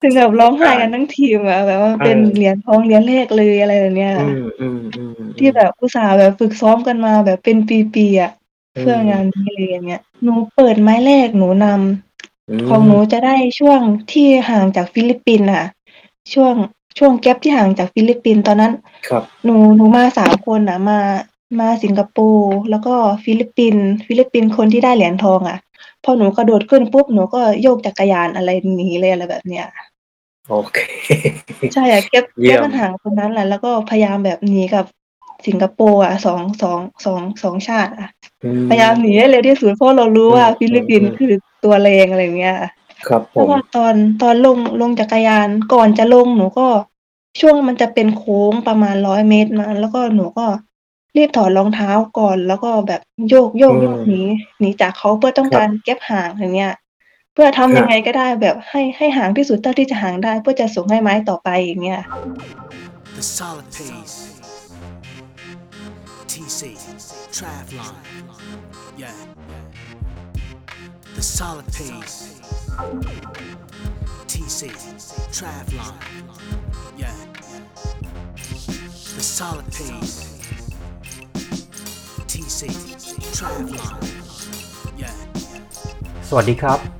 ถึงกับร้องใชไห้่กันทั้งทีมอะแบบว่าเออเป็นเหรียญทองเหรียญแรกเลยอะไรแบบเนี้ยอืที่มๆๆๆแบบอุตส่าห์แบบฝึกซ้อมกันมาแบบเป็นปีๆอะอืเพื่องานนี้เลยอย่างเงี้ยหนูเปิดไม้แรกหนูนอืำของหนูมจะได้ช่วงที่ห่างจากฟิลิปปินส์น่ะช่วงช่วง gap ที่ห่างจากฟิลิปปินส์ตอนนั้นครับหนูหนูมา3คนน่ะมามาสิงคโปร์แล้วก็ฟิลิปปินส์ฟิลิปปินส์คนที่ได้เหรียญทองอะพอหนูกระโดดขึ้นปุ๊บหนูก็โยกจักรยานอะไรหนีเลยอะไรแบบเนี้ย โอเค ใช่อะ gap เยี gap ่ยม gap มันห่างตรงนั้นแหละ แล้วก็พยายามแบบหนีกับสิงคโปร์อะ 2- 2- 2- 2ชาติอะอืพยายามหนีให้เร็วที่สุดเพราะเรารู้อืว่าฟิลิปปินส์อๆๆคือตัวแรงอะไรอย่างเงี้ยครับแล้วพอผมตอนตอนลงลงจักรยานก่อนจะลงหนูก็ช่วงมันจะเป็นโค้งประมาณ100เมตรมั้งแล้วก็หนูก็รีบถอดรองเท้าก่อน แล้วก็แบบโยอืกๆๆหนีมหนีจากเขาเพื่อต้องกครัาบร gap ห่างอย่างเงี้ย เพื่อทคำรยังไบงก็ได้แบบให้ให้ห่างที่สุดเท่าที่จะห่างได้ เพื่อจะส่งให้ไม้ต่อไปอย่างเงี้ย The solid pace. TC Travlon. Yeah. The solid pace. TC Travlon. Yeah. The solid pace. TC Travlon. Yeah. สวัสดีครับ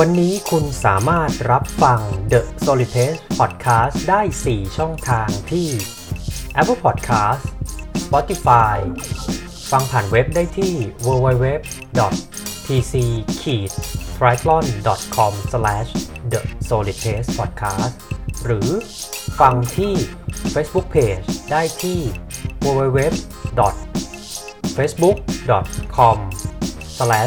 วันนี้คุณสามารถรับฟัง The Solid Pace Podcast ได้ 4 ช่องทางที่ Apple Podcast Spotify ฟังผ่านเว็บได้ที่ www.tc-triathlon.com/thesolidpacepodcast หรือฟังที่ Facebook Page ได้ที่ www facebook com mr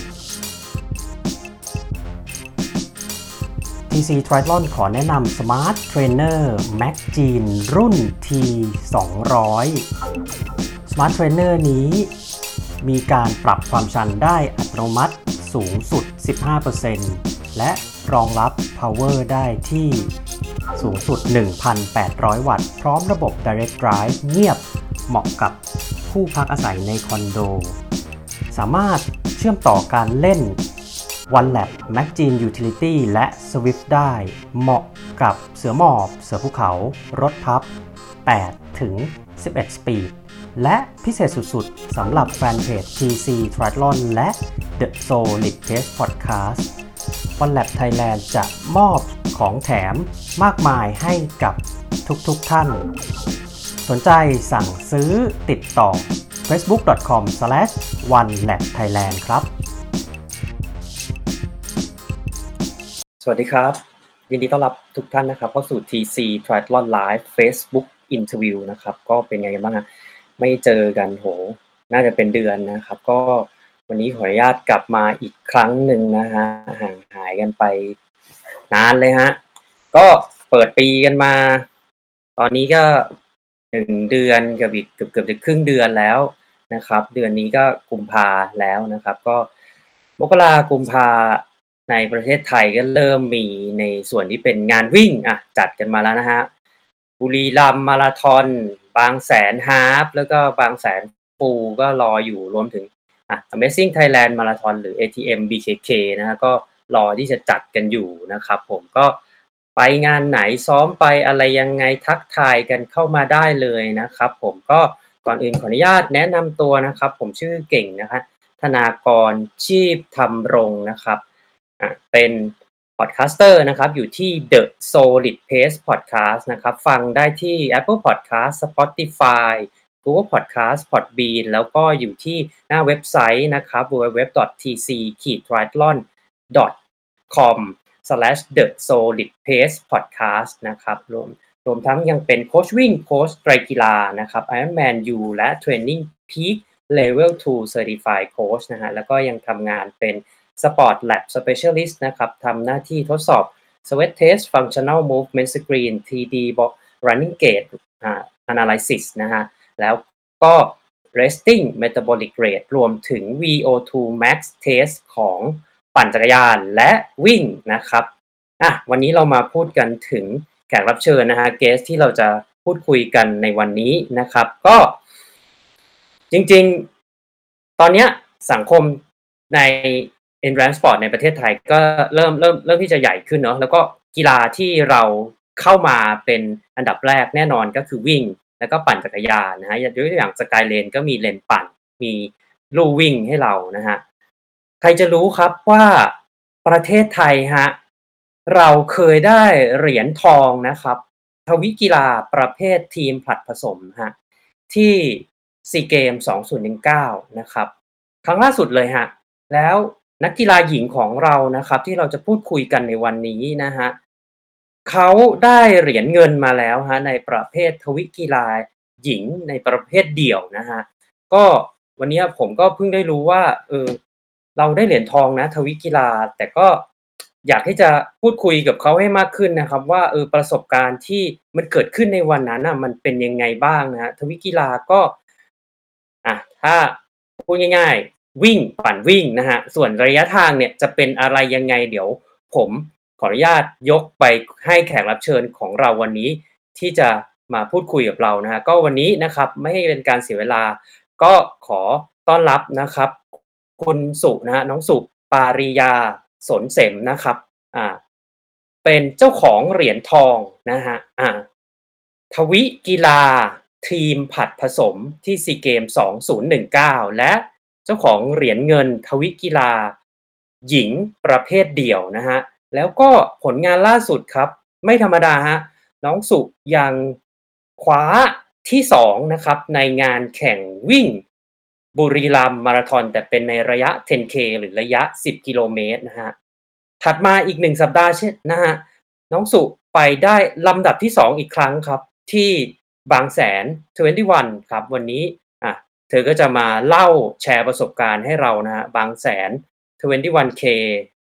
TC Triathlon ขอแนะนำ Smart Trainer Max Jean รุ่น T 200 Smart Trainer นี้มีการปรับความชันได้อัตโนมัติสูงสุด 15%และรองรับ Power ได้ที่สูงสุด 1,800 วัตต์ พร้อมระบบ Direct Drive เงียบเหมาะกับผู้พักอาศัยในคอนโด สามารถเชื่อมต่อการเล่น OneLab Magazine Utility และ Swift ได้ เหมาะกับเสือหมอบ เสือภูเขา รถพับ 8 ถึง 11 สปีด และพิเศษสุดๆสำหรับแฟนเพจ TC Triathlon และ The Solid Pace Podcast OneLab Thailand จะมอบของแถมมากมายให้กับทุกๆทท่าน สนใจสั่งซื้อติดต่อ facebook.com/onelabthailand ครับ สวัสดีครับ ยินดีต้อนรับทุกท่านนะครับเข้าสู่ TC Triathlon Live Facebook Interview นะครับ ก็เป็นไงกันบ้างอะไม่เจอกันโห น่าจะเป็นเดือนนะครับ ก็วันนี้ขออนุญาตกลับมาอีกครั้งหนึ่งนะฮะห่างหายกันไปนานเลยฮะก็เปิดปีกันมา ตอนนี้ก็หนึ่งเดือนกับอีกเกือบเกือบจะครึ่งเดือนแล้วนะครับ เดือนนี้ก็กุมภาแล้วนะครับ ก็มกรากุมภา ในประเทศไทยก็เริ่มมีในส่วนที่เป็นงานวิ่งอะจัดกันมาแล้วนะฮะบุรีรัมมาราธอน บางแสนฮาล์ฟแล้วก็บางแสนฟูก็รออยู่รวมถึงอะ Amazing Thailand Marathon หรือ ATM BKK นะฮะก็รอที่จะจัดกันอยู่นะครับผมก็ไปงานไหนซ้อมไปอะไรยังไงทักทายกันเข้ามาได้เลยนะครับผมก็ก่อนอื่นขออนุญาตแนะนำตัวนะครับ ผมชื่อเก่งนะฮะธนากรชีพทำรงนะครับ อะเป็น podcaster นะครับอยู่ที่ The Solid Pace Podcast นะครับฟังได้ที่ Apple Podcast Spotify Google Podcast Podbean แล้วก็อยู่ที่หน้าเว็บไซต์นะครับ www.tc-triathlon.com slash the solid pace podcast นะครับรวมรวมทั้งยังเป็นโค้ชวิ่งโค้ชไตรกีฬานะครับ Ironman U และ Training Peak Level 2 Certified Coach นะฮะแล้วก็ยังทำงานเป็น Sport Lab Specialist นะครับทำหน้าที่ทดสอบ Sweat Test Functional Movement Screen 3D Running Gait อ่า Analysis นะฮะแล้วก็ Resting Metabolic Rate รวมถึง VO2 Max Test ของปั่นจักรยานและวิ่งนะครับอะวันนี้เรามาพูดกันถึงแขกรับเชิญนะฮะเกสที่เราจะพูดคุยกันในวันนี้นะครับ ก็จริงๆ ตอนเนี้ยสังคมใน endurance sport ในประเทศไทยก็เริ่มเริ่มเริ่มที่จะใหญ่ขึ้นเนาะแล้วก็กีฬาที่เราเข้ามาเป็นอันดับแรกแน่นอนก็คือวิ่ง แล้วก็ปั่นจักรยานนะฮะยกตัวอย่างสกายเลนก็มีเลนปั่น มีลู่วิ่งให้เรานะฮะใครจะรู้ครับว่าประเทศไทยฮะเราเคยได้เหรียญทองนะครับ ทวิกีฬาประเภททีมผลัดผสมฮะที่ซีเกม 2019 นะครับ ครั้งล่าสุดเลยฮะแล้ว นักกีฬาหญิงของเรานะครับ ที่เราจะพูดคุยกันในวันนี้นะฮะเขาได้เหรียญเงินมาแล้วฮะในประเภททวิกีฬาหญิงในประเภทเดี่ยวนะฮะก็วันนี้ผมก็เพิ่งได้รู้ว่าเออเราได้เหรียญทองนะ ทวิกีฬา แต่ก็อยากที่จะพูดคุยกับเขาให้มากขึ้นนะครับ ว่าเออประสบการณ์ที่มันเกิดขึ้นในวันนั้นอะมันเป็นยังไงบ้างนะฮะทวิกีฬาก็อะถ้าพูดง่าย วิ่งปั่นวิ่งนะฮะส่วนระยะทางเนี่ยจะเป็นอะไรยังไงเดี๋ยวผมขออนุญาตยกไปให้แขกรับเชิญของเราวันนี้ที่จะมาพูดคุยกับเรานะฮะก็วันนี้นะครับไม่ให้เป็นการเสียเวลา ก็ขอต้อนรับนะครับ คุณสุนะฮะน้องสุปาริยาสนเสมนะครับอ่าเป็นเจ้าของเหรียญทองนะฮะอ่าทวิกีฬาทีมผัดผสมที่ซีเกม 2019 และ เจ้าของเหรียญเงินทวิกีฬา หญิงประเภทเดี่ยวนะฮะแล้วก็ผลงานล่าสุดครับ ไม่ธรรมดาฮะน้องสุยังคว้าที่สองนะครับในงานแข่งวิ่ง บุรีรัมมาราธอนแต่เป็นในระยะ 10K หรือระยะ 10 กิโลเมตรนะฮะถัดมาอีกหนึ่งสัปดาห์เช่นนะฮะน้องสุไปได้ลำดับที่2อีกครั้งครับ ที่บางแสน 21 ครับ วันนี้ เธอก็จะมาเล่าแชร์ประสบการณ์ให้เรานะฮะบางแสน 21K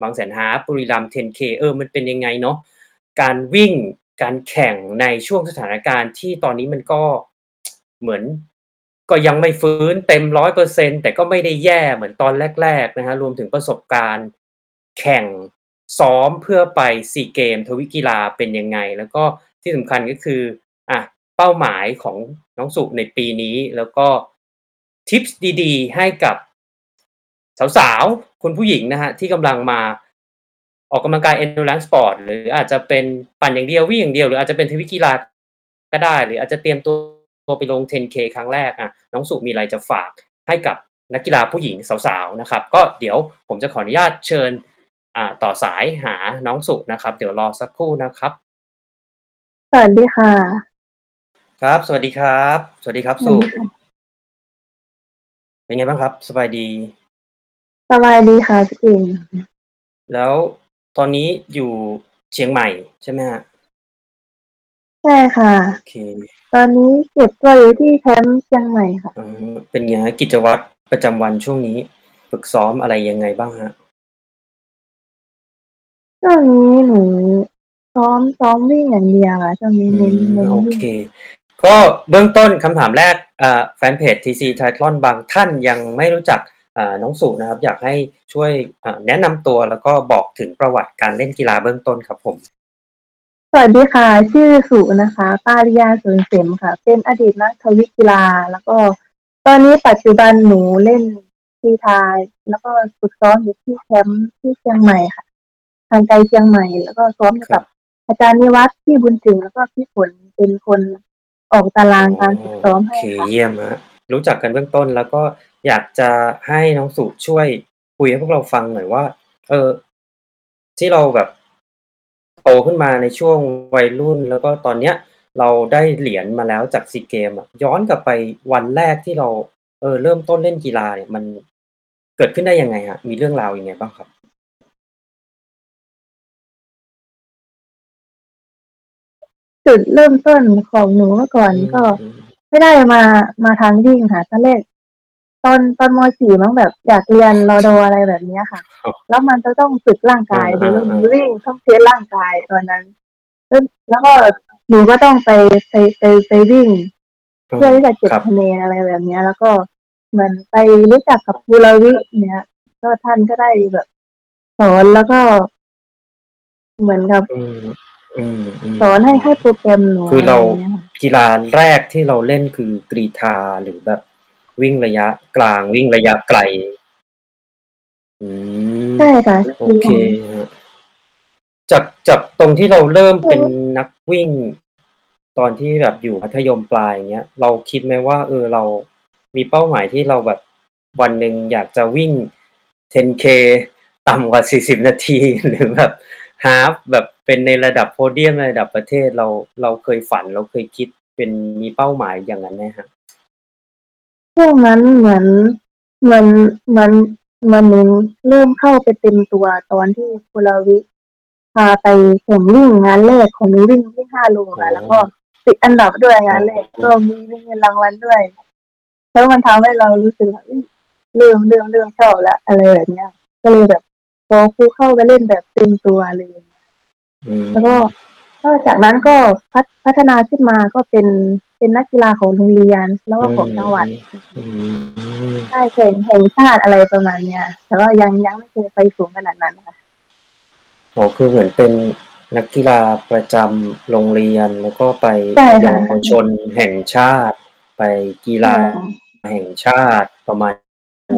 บางแสนฮาล์ฟบุรีรัม 10K เออมันเป็นยังไงเนาะการวิ่งการแข่งในช่วงสถานการณ์ที่ตอนนี้มันก็เหมือนก็ยังไม่ฟื้นเต็มร้อยเปอร์เซ็นแต่ก็ไม่ได้แย่เหมือนตอนแรก ๆ นะฮะรวมถึงประสบการณ์แข่งซ้อมเพื่อไปซีเกมทวิกีฬาเป็นยังไง แล้วก็ที่สำคัญก็คืออะเป้าหมายของน้องสุในปีนี้แล้วก็ ทิปส์ดีๆ ให้กับสาวๆคุณผู้หญิงนะฮะที่กำลังมาออกกำลังกาย endurance sport หรืออาจจะเป็นปั่นอย่างเดียววิ่งอย่างเดียว หรืออาจจะเป็นทวิกีฬาก็ได้ หรืออาจจะเตรียมตัวตัวไปลง 10K ครั้งแรกอะน้องสุมีอะไรจะฝากให้กับนักกีฬาผู้หญิงสาวๆนะครับ ก็เดี๋ยวผมจะขออนุญาตเชิญอ่าต่อสายหาน้องสุนะครับ เดี๋ยวรอสักครู่นะครับ สวัสดีค่ะ ครับ สวัสดีครับ สวัสดีครับสวัสุสดีค่ะ เป็นไงบ้างครับ สบายดี สบายดีค่ะพี่เก่งแล้วตอนนี้อยู่เชียงใหม่ใช่ไหมฮะใช่ค่ะ โอเคตอนนี้เก็บตัวอยู่ที่แคมป์เชียงใหม่ค่ะอืมเป็นไงฮะกิจวัตรประจำวันช่วงนี้ ฝึกซ้อมอะไรยังไงบ้างฮะช่วงนี้หนูซ้อมซ้อมวิ่งอย่างเดียวค่ะช่วงนี้อืเน้นมเน้นโอวิ่งเค ก็เบื้องต้นคำถามแรกอ่าแฟนเพจ TC Triathlon บางท่านยังไม่รู้จักอ่าน้องสุนะครับ อยากให้ช่วยอ่าแนะนำตัวแล้วก็บอกถึงประวัติการเล่นกีฬาเบื้องต้นครับผม สวัสดีค่ะ ชื่อสุนะคะ ปารียา สนเส็มค่ะ เป็นอดีตนักทวิกีฬา แล้วก็ตอนนี้ปัจจุบันหนูเล่นฟรีไทยแล้วก็ฝึกซ้อมอยู่ที่แคมป์ที่เชียงใหม่ค่ะ ทางไกลเชียงใหม่ แล้วก็ซ้อมอยู่ครักับบอาจารย์นิวัฒน์พี่บุญถึงแล้วก็พี่ฝนเป็นคน ออกตารางการฝึกซ้อมโอให้เคค่ะ เยี่ยมฮะรู้จักกันเบื้องต้นแล้วก็อยากจะให้น้องสุช่วยคุยให้พวกเราฟังหน่อยว่า เออ ที่เราแบบ โตขึ้นมาในช่วงวัยรุ่น แล้วก็ตอนเนี้ย เราได้เหรียญมาแล้วจากซีเกมอะย้อนกลับไปวันแรกที่เรา เออ เริ่มต้นเล่นกีฬาเนี่ยมันเกิดขึ้นได้ยังไงฮะมีเรื่องราวยังไงบ้างครับ? จุดเริ่มต้นของหนูเมื่อก่ออืนมก็อืมไม่ได้มามาทางวิ่งค่ะตอนแรกตอนตอนม.4มั้งแบบอยากเรียนรด.อะไรแบบเนี้ยค่ะครับแล้วมันจะต้องฝึกร่างอากายโดยต้องมีๆๆวิ่งต้องเทสต์ร่างกายตอนนั้นแล้วแล้วก็หนูก็ต้องไปไปไปไปวิ่งอืเพื่อมที่จะเก็บครับคะแนนอะไรแบบเนี้ย แล้วก็เหมือนไปรู้จักกับครูรวิเงี้ยก็ท่านก็ได้แบบ สอนแล้วก็ เหมือนกับอืมอืม สอนให้ให้ๆโปรแกรมหนูๆคืออะไรเราอย่างเงี้ยค่ะกีฬาแรกที่เราเล่นคือกรีฑาหรือแบบวิ่งระยะกลางวิ่งระยะไกลอืมใช่ค่ะโอกีเคฬาครับจากจากตรงที่เราเริ่มเป็นนักวิ่ง ตอนที่แบบอยู่มัธยมปลายอย่างเงี้ย เราคิดไหมว่า เออเรามีเป้าหมายที่เราแบบวันหนึ่งอยากจะวิ่ง 10K ต่ำกว่า 40 นาทีหรือแบบฮาล์ฟแบบ เป็นในระดับโพเดียมในระดับประเทศเราเราเคยฝันเราเคยคิดเป็นมีเป้าหมายอย่างนั้นไหมครับ?ช่วงนั้นเหมือนเหมือนเหมือนเหมือนหนูเริ่มเข้าไปเต็มตัวตอนที่ครูรวิพาไปแข่งวิ่งงานแรกของหนูวิ่งวิ่ง5โลอ๋ค่ะอแล้วก็ติดอันดับด้วยอ๋งาอนแรกก็มีมีเงินรางวัลด้วยแล้วมันทำให้เรารู้สึกว่าเฮ้ยเริ่มเริ่มเริ่มชอบแล้วอะไรแบบเนี้ยก็เลยแบบพอครูเข้าไปเล่นแบบเต็มตัวเลยอืม แล้วก็ก็จากนั้นก็พัฒพัฒนาขึ้นมาก็เป็นเป็นนักกีฬาของโรงเรียน แล้วอืก็ของจังหวัดมอืมใช่แข่งแข่งชาติอะไรประมาณเนี้ยแต่ว่ายังยังไม่เคยไปสูงขนาดนั้นค่ะอ๋อคือเหมือนเป็นนักกีฬาประจำโรงเรียนแล้วก็ไปใช่เยาค่ะวชนแห่งชาติ ไปกีใช่ฬาค่ะแห่งชาติประมาณ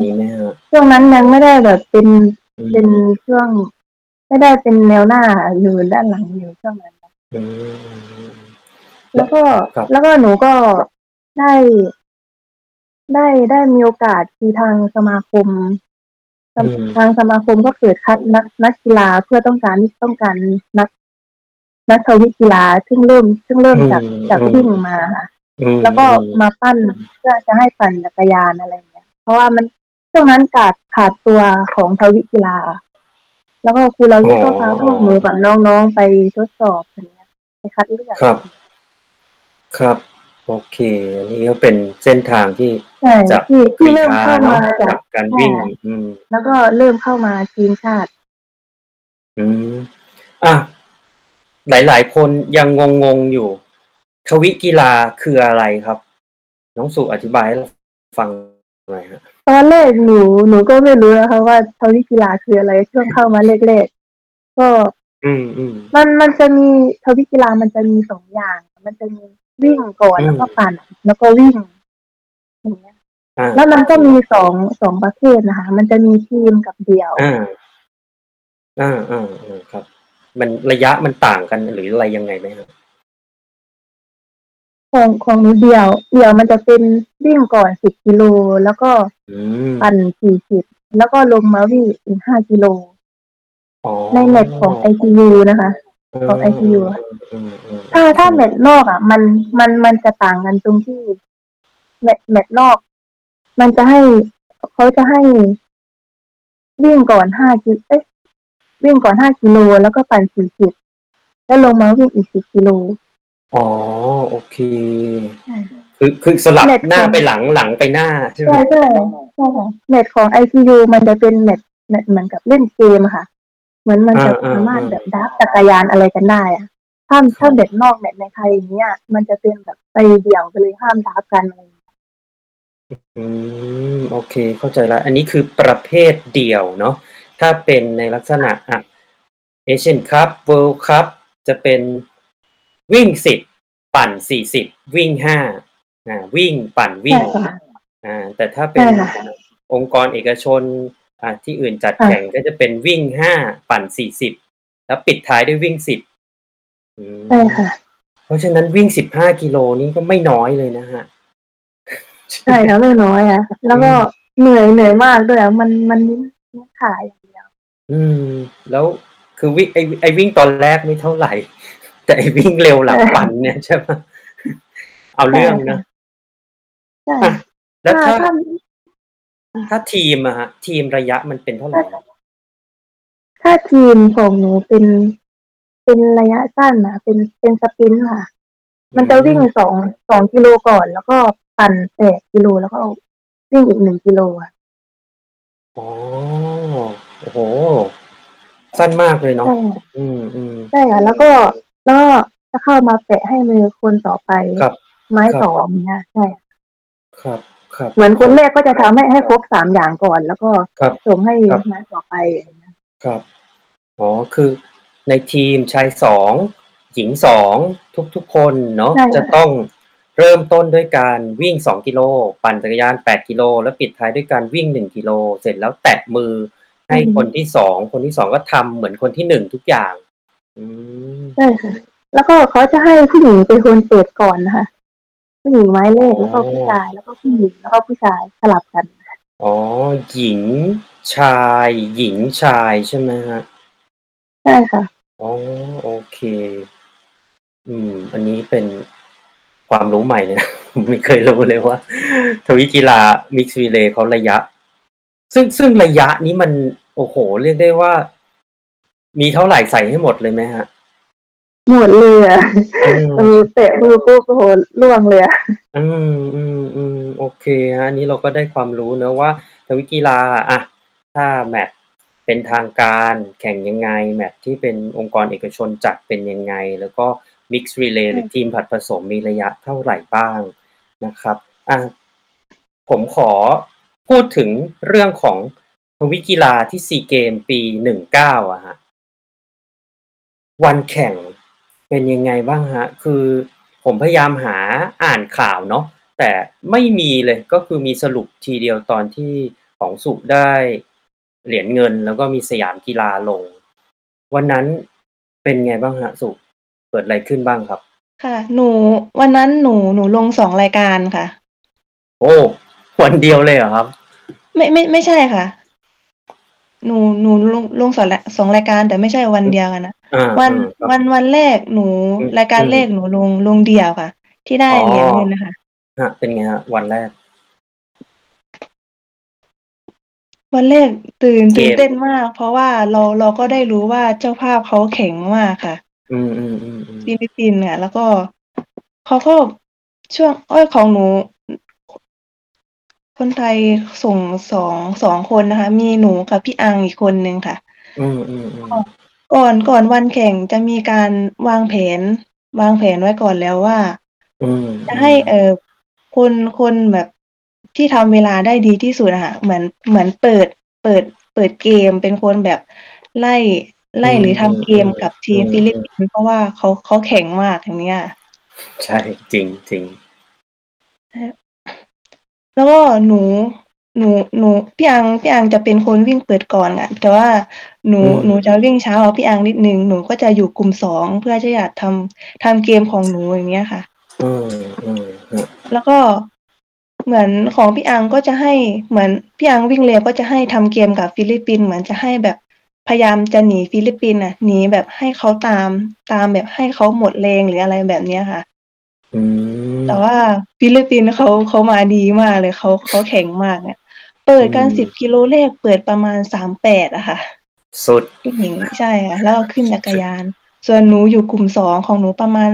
นี้ไหมครับ?ช่วงนั้นยังไม่ได้แบบเป็นอืเป็นมช่วง ไม่ได้เป็นแนวหน้าอยู่ด้านหลังอยู่ช่วงนั้นค่ะอืม แลแล้ววก็ครับ แล้วก็หนูก็ได้ได้ได้มีโอกาสคือทางสมาคมทอืม ทางสมาคมก็เปิดคัดนักนักกีฬาเพื่อต้องการต้องการนัก นักทวิกีฬาซึ่งเริ่ม ซึ่งเริ่อืมมจากจากอืวิ่มงมาค่ะอืม แล้วก็อืมมาปั้นเพื่อจะให้ปั่นจักรยานอะไรอย่างเงี้ยเพราะว่ามันช่วงนั้นขาดขาดตัวของทวิกีฬา แล้วก็ครูรอ๋วิอก็พาพวกหนูกับน้องๆไปทดสอบอย่างเงี้ยไปคัดเลือกครับ ครับ โอเค อันนี้ก็เป็นเส้นทางที่ใช่จากที่กที่รีเริ่มฑาเข้าเนาะมาจากักบการใช่วิ่งค่ะอืม แล้วก็เริ่มเข้ามาทีมชาติ อืมอะหลาย ๆ คนยังงงๆอยู่ ทวิกีฬาคืออะไรครับ?น้องสุอธิบายให้เราฟังหน่อยครับ ตอนแรกหนูหนูก็ไม่รู้นะคะว่าทวิกีฬาคืออะไรช่วงเข้ามาแรกๆก็อืมๆมันมันจะมีทวิกีฬามันจะมี2อย่าง มันจะมีวิ่งก่อนอืแล้วก็มปั่นแล้วก็วิ่งอย่างเงี้ยอาแล้วมันโอก็เคมี2 2ประเภทนะคะ มันจะมีทีมกับเดี่ยวอาอาๆๆครับ มันระยะมันต่างกันหรืออะไรยังไงไหมครับ?ของของหนูเดี่ยว เดี่ยวมันจะเป็น วิ่งก่อน10กิโลแล้วก็อืมปั่น40แล้วก็ลงมาวิ่งอีก5กิโลอ๋อในแมตช์ของ ITU นะคะเอของ ITU อค่ะๆๆๆๆถ้าโอเคถ้าแมตช์นอกอะมันมันมันจะต่างกันตรงที่แมตช์แมตช์นอก มันจะให้เขาจะให้วิ่งก่อน5กิเอ๊ะวิ่งก่อน5กิโลแล้วก็ปั่น40แล้วลงมาวิ่งอีก10กิโลอ๋อโอเคใช่ ค่ะคือคือสลับแมตช์หน้าของไปหลังหลังไปหน้าใช่ไหใชม?่ๆใช่ค่ะแมตช์ของ ITU มันจะเป็นแมตช์แมตช์เหมือนกับเล่นเกมอะค่ะ เหมือนมันอาจะสามารถๆๆแบบดราฟต์จักรยานอะไรกันได้อะถ้าคถ้ารับแมตช์นอกแมตช์ในไทยอย่างเงี้ย มันจะเป็นแบบไปเดี่ยวไปเลยห้ามดราฟต์กันอะไรอย่างเงี้ยอืมโอเคเข้าใจแล้วอันนี้คือประเภทเดี่ยวเนาะถ้าเป็นในลักษณะอะ Asian Cup World Cup จะเป็นวิ่งสิบปั่นสี่สิบวิ่งห้า อ่าวิ่งปั่นวิ่งใช่ค่ะอ่าแต่ถ้าเป็นใช่ค่ะองค์กรเอกชนอ่าที่อื่นจัดค่ะแข่งก็จะเป็นวิ่งห้าปั่นสี่สิบแล้วปิดท้ายด้วยวิ่งสิบใช่ค่ะ เพราะฉะนั้นวิ่งสิบห้ากิโลนี่ก็ไม่น้อยเลยนะฮะ ใช่ค่ะไม่น้อยอะแล้วก็เหนื่อยเหนื่อยมากด้วยอะมันมันนิ้นขาอย่างเดียว อืม แล้วคือวิ่งไอไอวิ่งตอนแรกไม่เท่าไหร่ แต่ไอวิ่งเร็วหลังปั่นเนี่ยใช่ไหมเอาเรื่องนะ ใช่อะแล้วถ้าถ้าถ้าถ้าทีมอะฮะทีมระยะมันเป็นเท่าไหร่ถ้าทีมของหนูเป็น เป็นระยะสั้นนะเป็นเป็นสปรินต์ค่ะ มันจะวิ่งสองสองกิโลก่อน แล้วก็ปั่นแปดกิโลแล้วก็วิ่งอีกหนึ่งกิโลอะอ๋อโอ้โห สั้นมากเลยเนาะใช่อืมอืม ใช่ค่ะแล้วก็แล้วก็จะเข้ามาแปะให้มือคนต่อไป ครับไม้ครับ สองเนี่ยใช่ค รับ ครับ เหมือนคนแรกก็จะทำให้ให้ครบสามอย่างก่อน แล้วก็ครับส่งให้ครับไม้ต่อไปอย่างเงี้ยครับอ๋อคือในทีมชายสองหญิงสองทุกทุกๆคนเนาะใช่ค่ะจะต้องเริ่มต้นด้วยการวิ่งสองกิโล ปั่นจักรยานแปดกิโล แล้วปิดท้ายด้วยการวิ่งหนึ่งกิโล เสร็จแล้วแตะมือให้คนที่สองคนที่สองก็ทำเหมือนคนที่หนึ่งทุกอย่างอืมใช่ค่ะแล้วก็เขาจะให้ผู้หญิงเป็นคนเปิดก่อนนะคะ ผู้หญิงไม้เลขแล้วก็ผู้ชาย แล้วก็ผู้หญิงแล้วก็ผู้ชายสลับกัน อ๋อ หญิงชาย หญิงชายใช่ไหมฮะ ใช่ค่ะ อ๋อ โอเค อืม อันนี้เป็นความรู้ใหม่เลยนะผมไม่เคยรู้เลยว่า ทวิกีฬา mixed relay เขาระยะ ซึ่งซึ่งระยะนี้มัน โอ้โห เรียกได้ว่า มีเท่าไหร่ใส่ให้หมดเลยไหมฮะ หมดเลยอะอืมมือเตะมือปุ๊บโอ้โหร่วงเลยอะอืมอืมอืมโอเคฮะอันนี้เราก็ได้ความรู้เนอะว่าทวิกีฬาอะถ้าแมตช์เป็นทางการแข่งยังไง แมตช์ที่เป็นองค์กรเอกชนจัดเป็นยังไง แล้วก็มิกซ์รีเลย์หรือทีมผัดผสมมีระยะเท่าไหร่บ้างนะครับอะผมขอพูดถึงเรื่องของทวิกีฬาที่ซีเกมปีหนึ่งเก้าอะฮะวันแข่ง เป็นยังไงบ้างฮะ คือผมพยายามหาอ่านข่าวเนาะแต่ไม่มีเลยก็คือมีสรุปทีเดียวตอนที่ของสุได้เหรียญเงิน แล้วก็มีสยามกีฬาลง วันนั้นเป็นไงบ้างฮะสุเกิดอะไรขึ้นบ้างครับ ค่ะ หนู วันนั้นหนูหนูลงสองรายการค่ะ โอ้วันเดียวเลยเหรอครับ ไม่ไม่ไม่ใช่ค่ะ หนูหนูลงลงสองละสองรายการแต่ไม่ใช่วันเดียวกันนะอ่าวันอ่าครับวันวันแรกหนูอืมรายการอืมแรกหนูลงลงเดี่ยวค่ะ ที่ได้อ๋อเหรียญเงินนะคะฮะเป็นไงฮะวันแรก วันแรกตื่นเกมตื่นเต้นมาก เพราะว่าเราเราก็ได้รู้ว่าเจ้าภาพเขาแข็งมากค่ะ อืมอืมอืมอืมฟิลิปปินส์เนี่ยแล้วก็เขาก็ช่วงเอ้ยของหนู คนไทยส่งสอง สองคนนะคะ มีหนูกับพี่อังอีกคนนึงค่ะ อืมอืมอืมก่อนก่อนวันแข่งจะมีการวางแผน วางแผนไว้ก่อนแล้วว่า อืมจะให้เออคนคนแบบที่ทำเวลาได้ดีที่สุดอะค่ะเหมือนเหมือนเปิดเปิดเปิดเกมเป็นคนแบบไล่ไล่หรือทำเกมกับทีมฟิลิปปินส์เพราะว่าเขาเขาแข็งมากอย่างเนี้ย ใช่จริงจริง แล้วก็หนูหนูหนูพี่อังพี่อังจะเป็นคนวิ่งเปิดก่อนอะแต่ว่าหนูหนูจะวิ่งเช้ากว่าพี่อังนิดนึงหนูก็จะอยู่กลุ่มสองเพื่อที่จะทำทำเกมของหนูอย่างเงี้ยค่ะ อืมอืมอืมแล้วก็เหมือนของพี่อังก็จะให้เหมือนพี่อังวิ่งเร็วก็จะให้ทำเกมกับฟิลิปปินส์เหมือนจะให้แบบพยายามจะหนีฟิลิปปินส์น่ะหนีแบบให้เขาตามตามแบบให้เขาหมดแรงหรืออะไรแบบเนี้ยค่ะ อืม แต่ว่าฟิลิปปินส์เขาเขามาดีมากเลยเขาเขาแข็งมากเนี่ยเปิดกันอืม สิบกิโลแรกเปิดประมาณสามแปดอะค่ะ สุด ผู้หญิงใช่ค่ะแล้วก็ขึ้นจักรยาน ส่วนหนูอยู่กลุ่มสองของหนูประมาณ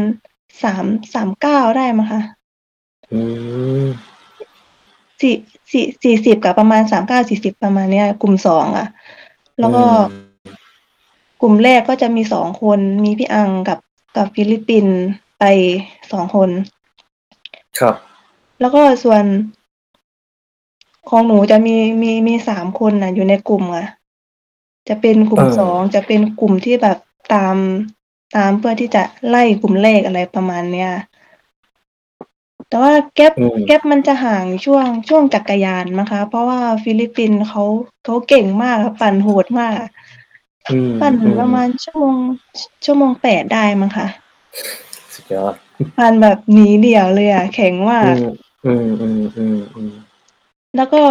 สามสามเก้าได้มั้งคะอืม สี่สี่สี่สิบกับประมาณสามเก้าสี่สิบประมาณเนี้ย กลุ่มสองอะแล้วก็อืมกลุ่มแรกก็จะมีสองคนมีพี่อังกับกับฟิลิปปินส์ ไปสองคน ครับ แล้วก็ส่วนของหนูจะมีมีมีสามคนนะอยู่ในกลุ่มอะจะเป็นกลุ่มเออ สองจะเป็นกลุ่มที่แบบตามตามเพื่อที่จะไล่กลุ่มแรกอะไรประมาณเนี้ย แต่ว่า gap อืม gap มันจะห่างช่วงช่วงจักรยานนะคะ เพราะว่าฟิลิปปินส์เขาเขาเก่งมากค่ะปั่นโหดมาก อืมปั่นอืมประมาณชั่วโมงชั่วโมงแปดได้มั้งคะ สุดยอดปั่นแบบหนีเดี่ยวเลยอะ แข็งมาก อืมอืมอืมอืมอืมแล้วก็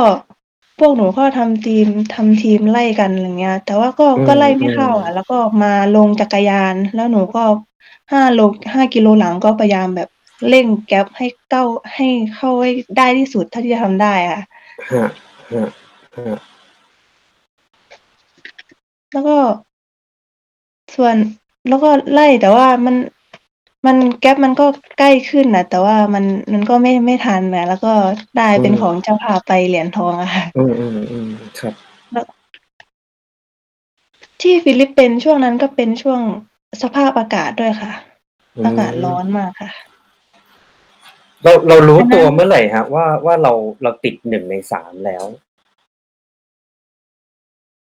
พวกหนูก็ทำทีมทำทีมไล่กันอะไรเงี้ย แต่ว่าก็อืมก็ไล่ไม่เข้าอือะมแล้วก็มาลงจักรยาน แล้วหนูก็ห้าโลห้ากิโลหลังก็พยายามแบบเร่งแก๊ปให้เก้าให้เข้าให้ได้ที่สุดเท่าที่จะทำได้อะฮะฮะฮะแล้วก็ ส่วนแล้วก็ไล่แต่ว่ามัน มันแก๊ปมันก็ใกล้ขึ้นนะแต่ว่ามัน มันก็ไม่ ไม่ทันนะแล้วก็ได้เป็นของเจ้าภาพไปเหรียญทองอะค่ะ อืมอืมอืมครับที่ฟิลิปปินส์ช่วงนั้นก็เป็นช่วงสภาพอากาศด้วยค่ะ อืมอากาศร้อนมากค่ะ เรา เรารู้อันนั้นตัวเมื่อไหร่ฮะว่า ว่าเรา เราติดหนึ่งในสามแล้ว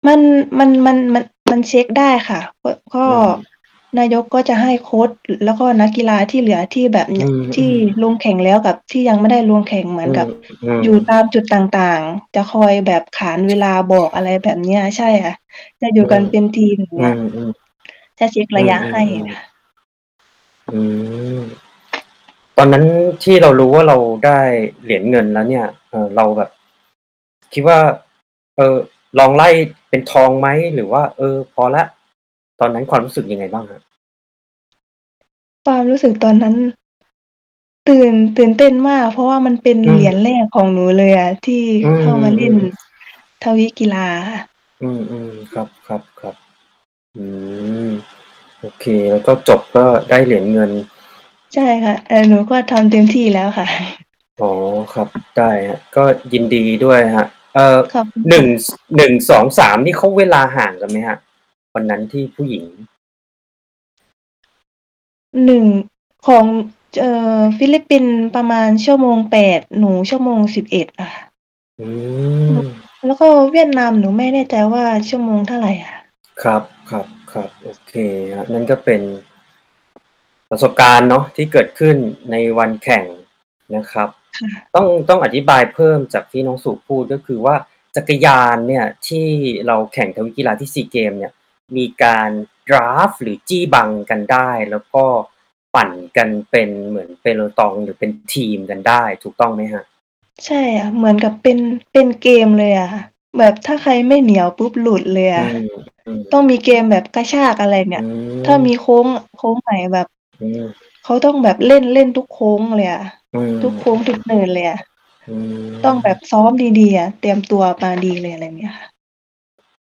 มัน มัน มัน มัน มันเช็คได้ค่ะ ก็ ก็ อืม นายกก็จะให้โค้ชแล้วก็นักกีฬาที่เหลือที่แบบอืมที่อืม ลงแข่งแล้วกับที่ยังไม่ได้ลงแข่งเหมือนกับมอยู่ตามจุดต่างๆ จะคอยแบบขานเวลาบอกอะไรแบบเนี้ย ใช่ค่ะ จะอยู่กันเป็นทีมอย่างอืเงี้ย ม อืม จะเช็คระยะอืมให้อืมค่ะอืม ตอนนั้นที่เรารู้ว่าเราได้เหรียญเงินแล้วเนี่ย เออเราแบบ คิดว่า เออลองไล่เป็นทองไหม หรือว่า เออ พอละ ตอนนั้นความรู้สึกยังไงบ้างฮะความรู้สึกตอนนั้น ตื่นตื่นเต้นมาก เพราะว่ามันเป็นอืมเหรียญแรกของหนูเลยอะที่อืมเข้ามาเล่นอืมทวีกีฬาค่ะอืมอืมครับครับครับ อืมโอเค แล้วก็จบก็ได้เหรียญเงิน ใช่ค่ะเออหนูก็ทำเต็มที่แล้วค่ะอ๋อครับได้ฮะก็ยินดีด้วยฮะ เอ่อขอบคุณหนึ่งค่ะหนึ่งสองสามนี่เขาเวลาห่างกันไหมฮะ วันนั้นที่ผู้หญิง หนึ่งของเอ่อฟิลิปปินส์ประมาณชั่วโมงแปดหนูชั่วโมงสิบเอ็ดอะค่ะ อืม แล้วก็เวียดนามหนูไม่แน่ใจว่าชั่วโมงเท่าไหร่อะครับครับครับโอเคฮะนั่นก็เป็นประสบการณ์เนาะที่เกิดขึ้นในวันแข่งนะครับ ค่ะ ต้องต้องอธิบายเพิ่มจากที่น้องสุพูดก็คือว่าจักรยานเนี่ยที่เราแข่งทวิกีฬาที่ซีเกมเนี่ย มีการดราฟหรือจี้บังกันได้ แล้วก็ปั่นกันเป็นเหมือนเปโลตองหรือเป็นทีมกันได้ถูกต้องไหมฮะ ใช่อะเหมือนกับเป็นเป็นเกมเลยอะค่ะแบบถ้าใครไม่เหนียวปุ๊บหลุดเลยอือะมอืมต้องมีเกมแบบกระชากอะไรเนี่ยอืมถ้ามีโค้งโค้งไหนแบบอืมเขาต้องแบบเล่นเล่นทุกโค้งเลยอะอืมทุกโค้งทุกเนินเลยอะอืมต้องแบบซ้อมดีๆอะเตรียมตัวมาดีเลยอะไรเงี้ยค่ะ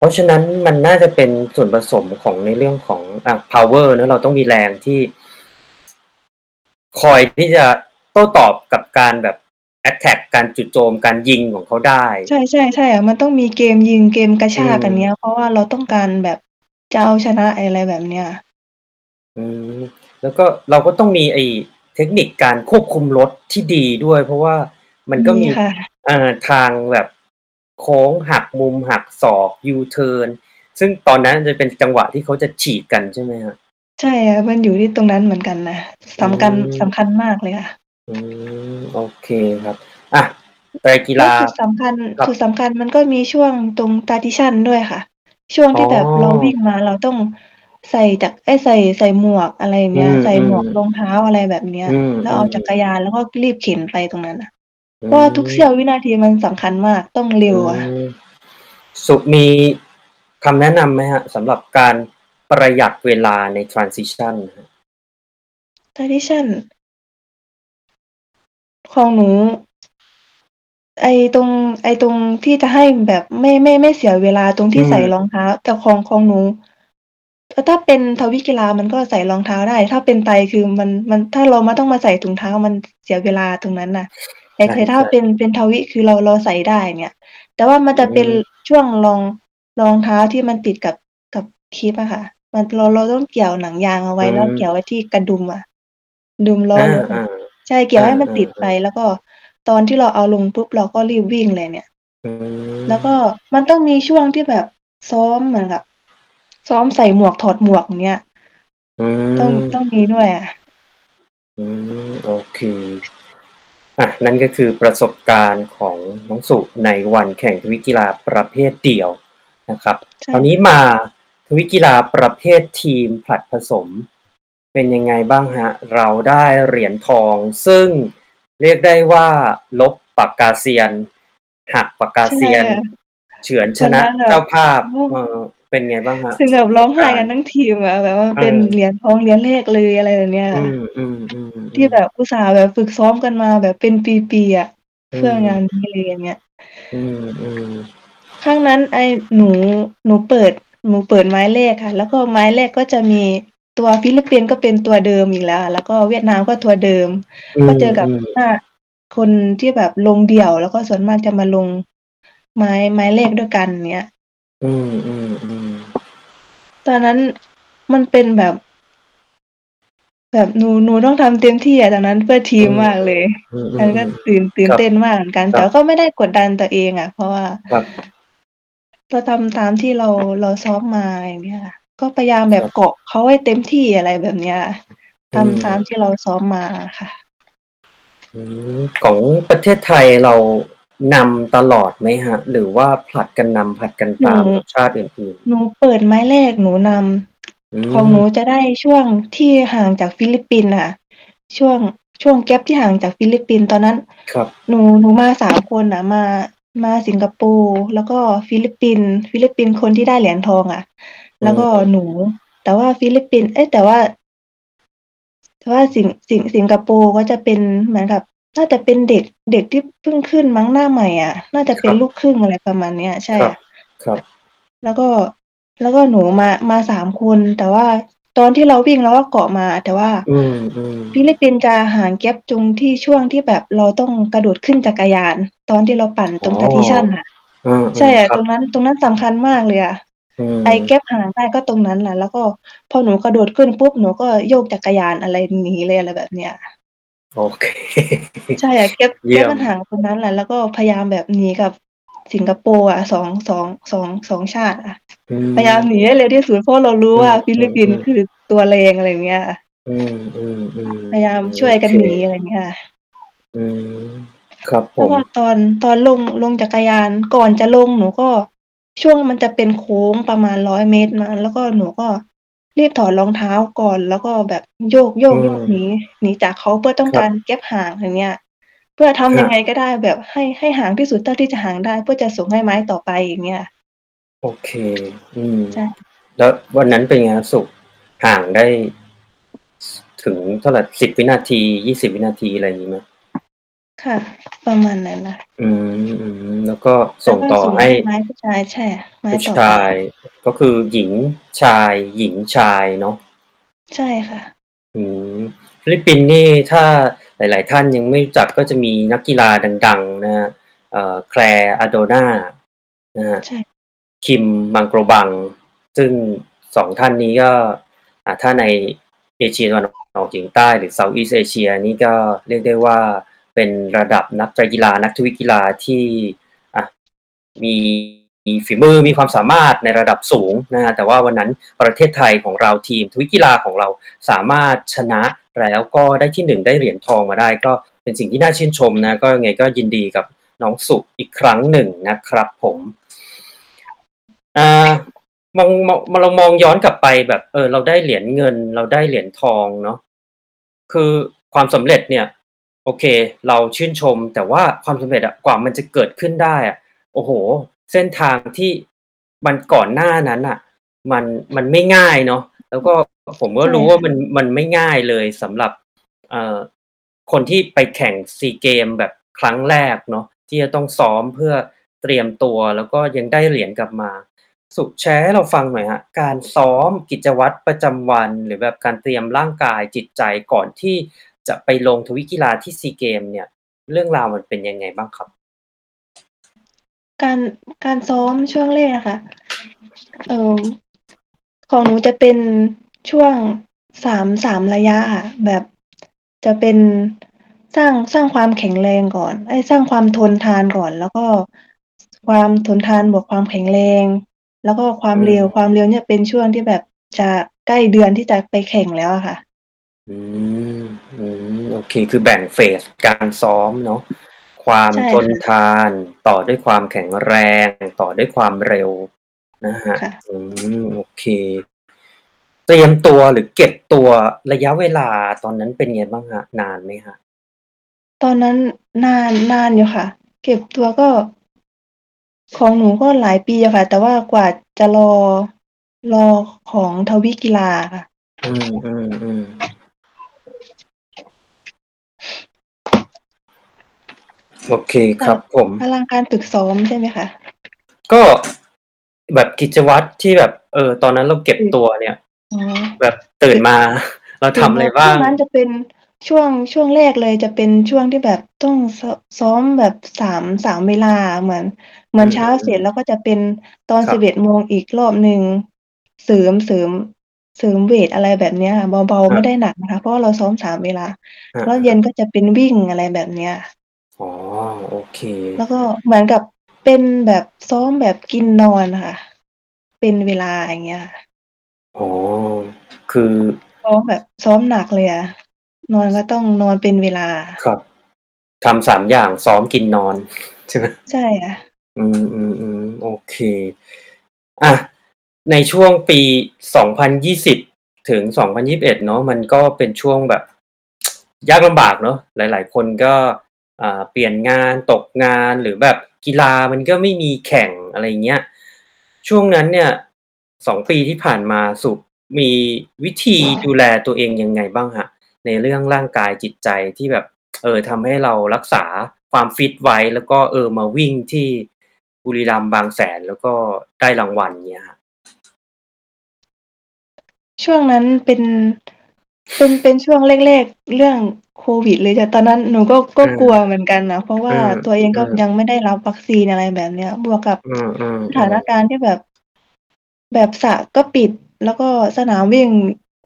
เพราะฉะนั้นมันน่าจะเป็นส่วนผสมของในเรื่องของอะ power เนอะเราต้องมีแรงที่ คอยที่จะโต้ตอบกับการแบบ attack การจุดโจมการยิงของเขาได้ ใช่ใช่ใช่อะมันต้องมีเกมยิงเกมกระชากอืมกันเนี้ย เพราะว่าเราต้องการแบบจะเอาชนะอะไรแบบเนี้ยอืมแล้วก็เราก็ต้องมีไอ้เทคนิคการควบคุมรถที่ดีด้วย เพราะว่ามันก็มีค่ะ เอ่อทางแบบ โค้งหักมุมหักศอกยูเทิร์นซึ่งตอนนั้นจะเป็นจังหวะที่เขาจะฉีกกันใช่ไหมฮะใช่อะมันอยู่ที่ตรงนั้นเหมือนกันนะสำคัญอืมสำคัญมากเลยค่ะอืมโอเคครับอะไปกีแล้วฬาจุดสำคัญครับจุดสำคัญมันก็มีช่วงตรงตาติชันด้วยค่ะ ช่วงที่อ๋อแบบเราวิ่งมาเราต้องใส่จากไอ้ยใส่ใส่หมวกอะไรเนี้ยอืมใส่หมวกอืมรองเท้าอะไรแบบเนี้ยอืมแล้วเอาอืมจักรยานแล้วก็รีบเข็นไปตรงนั้นนะ เพราะว่าทุกเสี้ยววินาทีมันสำคัญมากต้องเร็วอะอืมสุมีคำแนะนำไหมฮะสำหรับการประหยัดเวลาใน transition ฮะตาติชันของหนู ไอ้ตรง ไอ้ตรงที่จะให้แบบไม่ไม่ไม่เสียเวลาตรงที่อืม ใส่รองเท้า แต่ของของหนูถ้าถ้าเป็นทวิกีฬามันก็ใส่รองเท้าได้ ถ้าเป็นไตรคือมันมันถ้าเรามาต้องมาใส่ถุงเท้ามันเสียเวลาตรงนั้นน่ะ แต่ใช่แต่ถ้าใช่เป็นเป็นทวิคือเราเราใส่ได้เนี่ย แต่ว่ามันจะเป็นอืมช่วงรองรองเท้าที่มันติดกับกับคลิปอะค่ะ มันเราเราต้องเกี่ยวหนังยางเอาไว้แล้วเกี่ยวไว้ที่กระดุมอะดุมล้ออ่ารถอะอ่าใช่เกี่ยวให้อ่ามันติดอ่าไปแล้วก็ตอนที่เราเอาลงปุ๊บเราก็รีบวิ่งเลยเนี่ยอืมแล้วก็มันต้องมีช่วงที่แบบซ้อมเหมือนกับซ้อมใส่หมวกถอดหมวกเนี้ยอืต้องมต้องมีด้วยอะอืมโอเค อะนั่นก็คือประสบการณ์ของน้องสุในวันแข่งทวิกีฬาประเภทเดี่ยวนะครับใช่ตอนนี้มาทวิกีฬาประเภททีมผลัดผสม เป็นยังไงบ้างฮะ เราได้เหรียญทอง ซึ่งเรียกได้ว่า ลบปากกาเซียน หักปากกาเซียนใช่อะเฉือนชนะวันนั้นแบบเจ้าภาพโอ้ เออเป็นไงบ้างฮะถึงกับร้องไห้กันทั้งทีมอะแบบว่าเป็นเออเหรียญทองเหรียญแรกเลยอะไรแบบเนี้ยอืมอืมอืมอืมที่แบบอุตส่าห์แบบฝึกซ้อมกันมาแบบเป็นปีๆอะอืมเพื่องานนี้เลยอย่างเงี้ยอืมอืมครั้งนั้นไอ้หนูหนูเปิดหนูเปิดไม้แรกค่ะ แล้วก็ไม้แรกก็จะมีตัวฟิลิปปินส์ก็เป็นตัวเดิมอีกแล้วอะแล้วก็เวียดนามก็ตัวเดิม ก็เจอกับมหน้าคนที่แบบลงเดี่ยว แล้วก็ส่วนมากจะมาลงไม้ไม้แรกด้วยกันเนี้ย อืม อืม อืม ตอนนั้นมันเป็นแบบ แบบหนูหนูต้องทำเต็มที่อะตอนนั้นเพื่อทีมมากเลยอืม อือันมก็ตื่นตื่นครับเต้นมากเหมือนกันครับแต่ก็ไม่ได้กดดันตัวเองอะ เพราะว่า ครับ เราทำตามที่เรา เราซ้อมมา อย่างเงี้ยค่ะ ก็พยายามแบบครับ เกาะเขาให้เต็มที่ อะไรแบบเนี้ยอืมทำตามที่เราซ้อมมาค่ะ อืม ของประเทศไทยเรา นำตลอดไหมฮะ หรือว่าผลัดกันนำผลัดกันตามหนูกับชาติอื่นหนูเปิดไม้แรกหนูนำๆอืมของหนูจะได้ช่วงที่ห่างจากฟิลิปปินส์ค่ะช่วงช่วง gap ที่ห่างจากฟิลิปปินส์ตอนนั้น ครับ หนูหนูมาสามคนนะมามาสิงคโปร์แล้วก็ฟิลิปปินส์ฟิลิปปินส์คนที่ได้เหรียญทองอะแล้วก็หนู แต่ว่าฟิลิปปินส์เอ้ยแต่ว่า แต่ว่าสิงสิงสิงคโปร์ก็จะเป็นเหมือนกับ น่าจะเป็นเด็ก เด็กที่เพิ่งขึ้นมั้งหน้าใหม่อะ น่าจะเป็นลูกครึ่งอะไรประมาณเนี้ย ใช่ครับ อะ ครับ แล้วก็ แล้วก็หนูมา มาสามคน แต่ว่าตอนที่เราวิ่งเราก็เกาะมา แต่ว่าอืม อืม ฟิลิปปินส์จะห่าง gap ตรงที่ช่วงที่แบบเราต้องกระโดดขึ้นจักรยาน ตอนที่เราปั่นตรงอ๋อ transition อะอืมใช่อะคตบ รงนั้น ตรงนั้นสำคัญมากเลยอะมไอ้ gap ห่างได้ก็ตรงนั้นแหละแล้วก็พอหนูกระโดดขึ้นปุ๊บ หนูก็โยกจักรยานอะไรหนีเลย อะไรแบบเนี้ย โอเค ใช่อะ gap เยี่แก๊ยม gap มันห่างตรงนั้นแหละ แล้วก็พยายามแบบหนีกับสิงคโปร์อะสองสองสองสองชาติอะอืมพยายามหนีให้เร็วที่สุด เพราะเรารู้ว่าอืมฟิลิปปินส์อืมคือตัวแรง อะไรเงี้ยอืม อืม อืม พยายามช่วยกันโอเคหนี อะไรเงี้ยอืม ครับผแล้วมก็ตอน ตอนลง ลงจักรยาน ก่อนจะลงหนูก็ ช่วงมันจะเป็นโค้งประมาณร้อยเมตรมาแล้วก็หนูก็ รีบถอดรองเท้าก่อน แล้วก็แบบโยก โยกโยกอืมหนีหนีจากเขาเพื่อต้องครับการเก็บห่าง อย่างเงี้ย เพื่อทำฮะยังไงก็ได้แบบให้ ให้ห่างที่สุดเท่าที่จะห่างได้ เพื่อจะส่งให้ไม้ต่อไป อย่างเงี้ย โอเค อืม ใช่ แล้ววันนั้นเป็นไงครับ สุข ห่างได้ถึงเท่าไหร่สิบวินาทียี่สิบวินาที อะไรอย่างนี้ไหม ค่ะ ประมาณนั้นนะอืมอืมแล้วก็ส่งต่อแล้วก็ให้ไม้ผู้ชายใช่ไม้ผู้ต่อไปผู้ชายก็คือหญิงชาย หญิงชายเนาะใช่ค่ะ อืมฟิลิปปินส์นี่ถ้าหลาย ๆ ท่านยังไม่รู้จักก็จะมีนักกีฬาดัง ๆ นะฮะเอ่อแคลร์อาโดนานะฮะ ใช่ คิมมังโกรบัง ซึ่งสองท่านนี้ก็อ่าถ้าในเอเชียตะวันออกเฉียงใต้หรือ Southeast Asia นี่ก็เรียกได้ว่า เป็นระดับนักกีฬานักทวิกีฬาที่มีฝีมือมีความสามารถในระดับสูงนะฮะแต่ว่าวันนั้นประเทศไทยของเราทีมทวิกีฬาของเราสามารถชนะแล้วก็ได้ที่หนึ่งได้เหรียญทองมาได้ ก็เป็นสิ่งที่น่าชื่นชมนะก็ยังไงก็ยินดีกับน้องสุอีกครั้งหนึ่งนะครับผมอ่ามองมองเรามองย้อนกลับไปแบบเออเราได้เหรียญเงิน เราได้เหรียญทองเนาะคือความสำเร็จเนี่ย โอเค เราชื่นชม แต่ว่าความสำเร็จอะกว่ามันจะเกิดขึ้นได้อะโอ้โห เส้นทางที่มันก่อนหน้านั้นอะมันมันไม่ง่ายเนาะแล้วก็ผมก็รู้ว่ามันมันไม่ง่ายเลยสำหรับเอ่อคนที่ไปแข่งซีเกมแบบครั้งแรกเนาะที่จะต้องซ้อมเพื่อเตรียมตัวแล้วก็ยังได้เหรียญกลับมา สุแชร์ให้เราฟังหน่อยฮะการซ้อมกิจวัตรประจำวัน หรือแบบการเตรียมร่างกายจิตใจก่อนที่ จะไปลงทวิกีฬาที่ซีเกมเนี่ย เรื่องราวมันเป็นยังไงบ้างครับ การการซ้อมช่วงแรกอะค่ะ เอ่อของหนูจะเป็นช่วงสามสามระยะอะแบบจะเป็นสร้างสร้างความแข็งแรงก่อนไอ้ยสร้างความทนทานก่อน แล้วก็ความทนทานบวกความแข็งแรง แล้วก็ความอืมเร็วความเร็วเนี่ยเป็นช่วงที่แบบจะใกล้เดือนที่จะไปแข่งแล้วอะค่ะ อืมอืมโอเค คือแบ่งเฟสการซ้อมเนาะความใช่ทนค่ะ ทานต่อด้วยความแข็งแรง ต่อด้วยความเร็วนะฮะ ค่ะ อืม โอเค เตรียมตัวหรือเก็บตัวระยะเวลาตอนนั้นเป็นไงบ้างฮะ นานไหมฮะ ตอนนั้นนาน นานอยู่ค่ะ เก็บตัวก็ ของหนูก็หลายปีอะค่ะ แต่ว่ากว่าจะรอ รอของทวีกีฬาค่ะ อืมอืมอืม โอเคครับผมพลังการฝึกซ้อมใช่ไหมคะ ก็แบบกิจวัตรที่แบบ เออ ตอนนั้นเราเก็บตัวเนี่ยอ๋อแบบตื่นมา เราทำอะไรบ้างช่วงนั้นจะเป็นช่วงช่วงแรกเลยจะเป็นช่วงที่แบบต้องซซ้อมแบบสามสามเวลาเหมือน เหมือนอืมเช้าเสร็จแล้วก็จะเป็นตอนครับสิบเอ็ดโมงอีกรอบหนึ่งเสริมเสริมเสริมเวทอะไรแบบเนี้ยค่ะเบาๆไม่ได้หนักนะคะ เพราะว่าเราซ้อมสามเวลาอะแล้วเย็นก็จะเป็นวิ่งอะไรแบบเนี้ย อ๋อ โอเค แล้วก็เหมือนกับเป็นแบบซ้อมแบบกินนอนค่ะ เป็นเวลาอย่างเงี้ยค่ะอ๋อ คือ ซ้อมแบบซ้อมหนักเลยอะนอนก็ต้องนอนเป็นเวลา ครับทำสามอย่างซ้อมกินนอน ใช่ไหม ใช่ค่ะ อืมอืมอืมโอเค อะ ในช่วงปี2020ถึง2021เนาะมันก็เป็นช่วงแบบ ยากลำบากเนาะหลาย ๆ คนก็อ่า เปลี่ยนงานตกงานหรือแบบกีฬามันก็ไม่มีแข่งอะไรเงี้ยช่วงนั้นเนี่ยสองปีที่ผ่านมาสุมีวิธีดูแลตัวเองยังไงบ้างฮะในเรื่องร่างกายจิตใจที่แบบ เออทำให้เรารักษาความฟิตไว้ แล้วก็เออมาวิ่งที่บุรีรัมย์บางแสนแล้วก็ได้รางวัลเนี่ยฮะช่วงนั้นเป็นเป็นเป็นช่วงแรกๆเรื่อง โควิดเลยจ้ะตอนนั้นหนูก็ก็อืมกลัวเหมือนกันนะ เพราะว่าอืมตัวเองก็อืมยังไม่ได้รับวัคซีนอะไรแบบเนี้ย บวกกับอืมอืมสถานการณ์ที่แบบ แบบสระก็ปิด แล้วก็สนามวิ่ง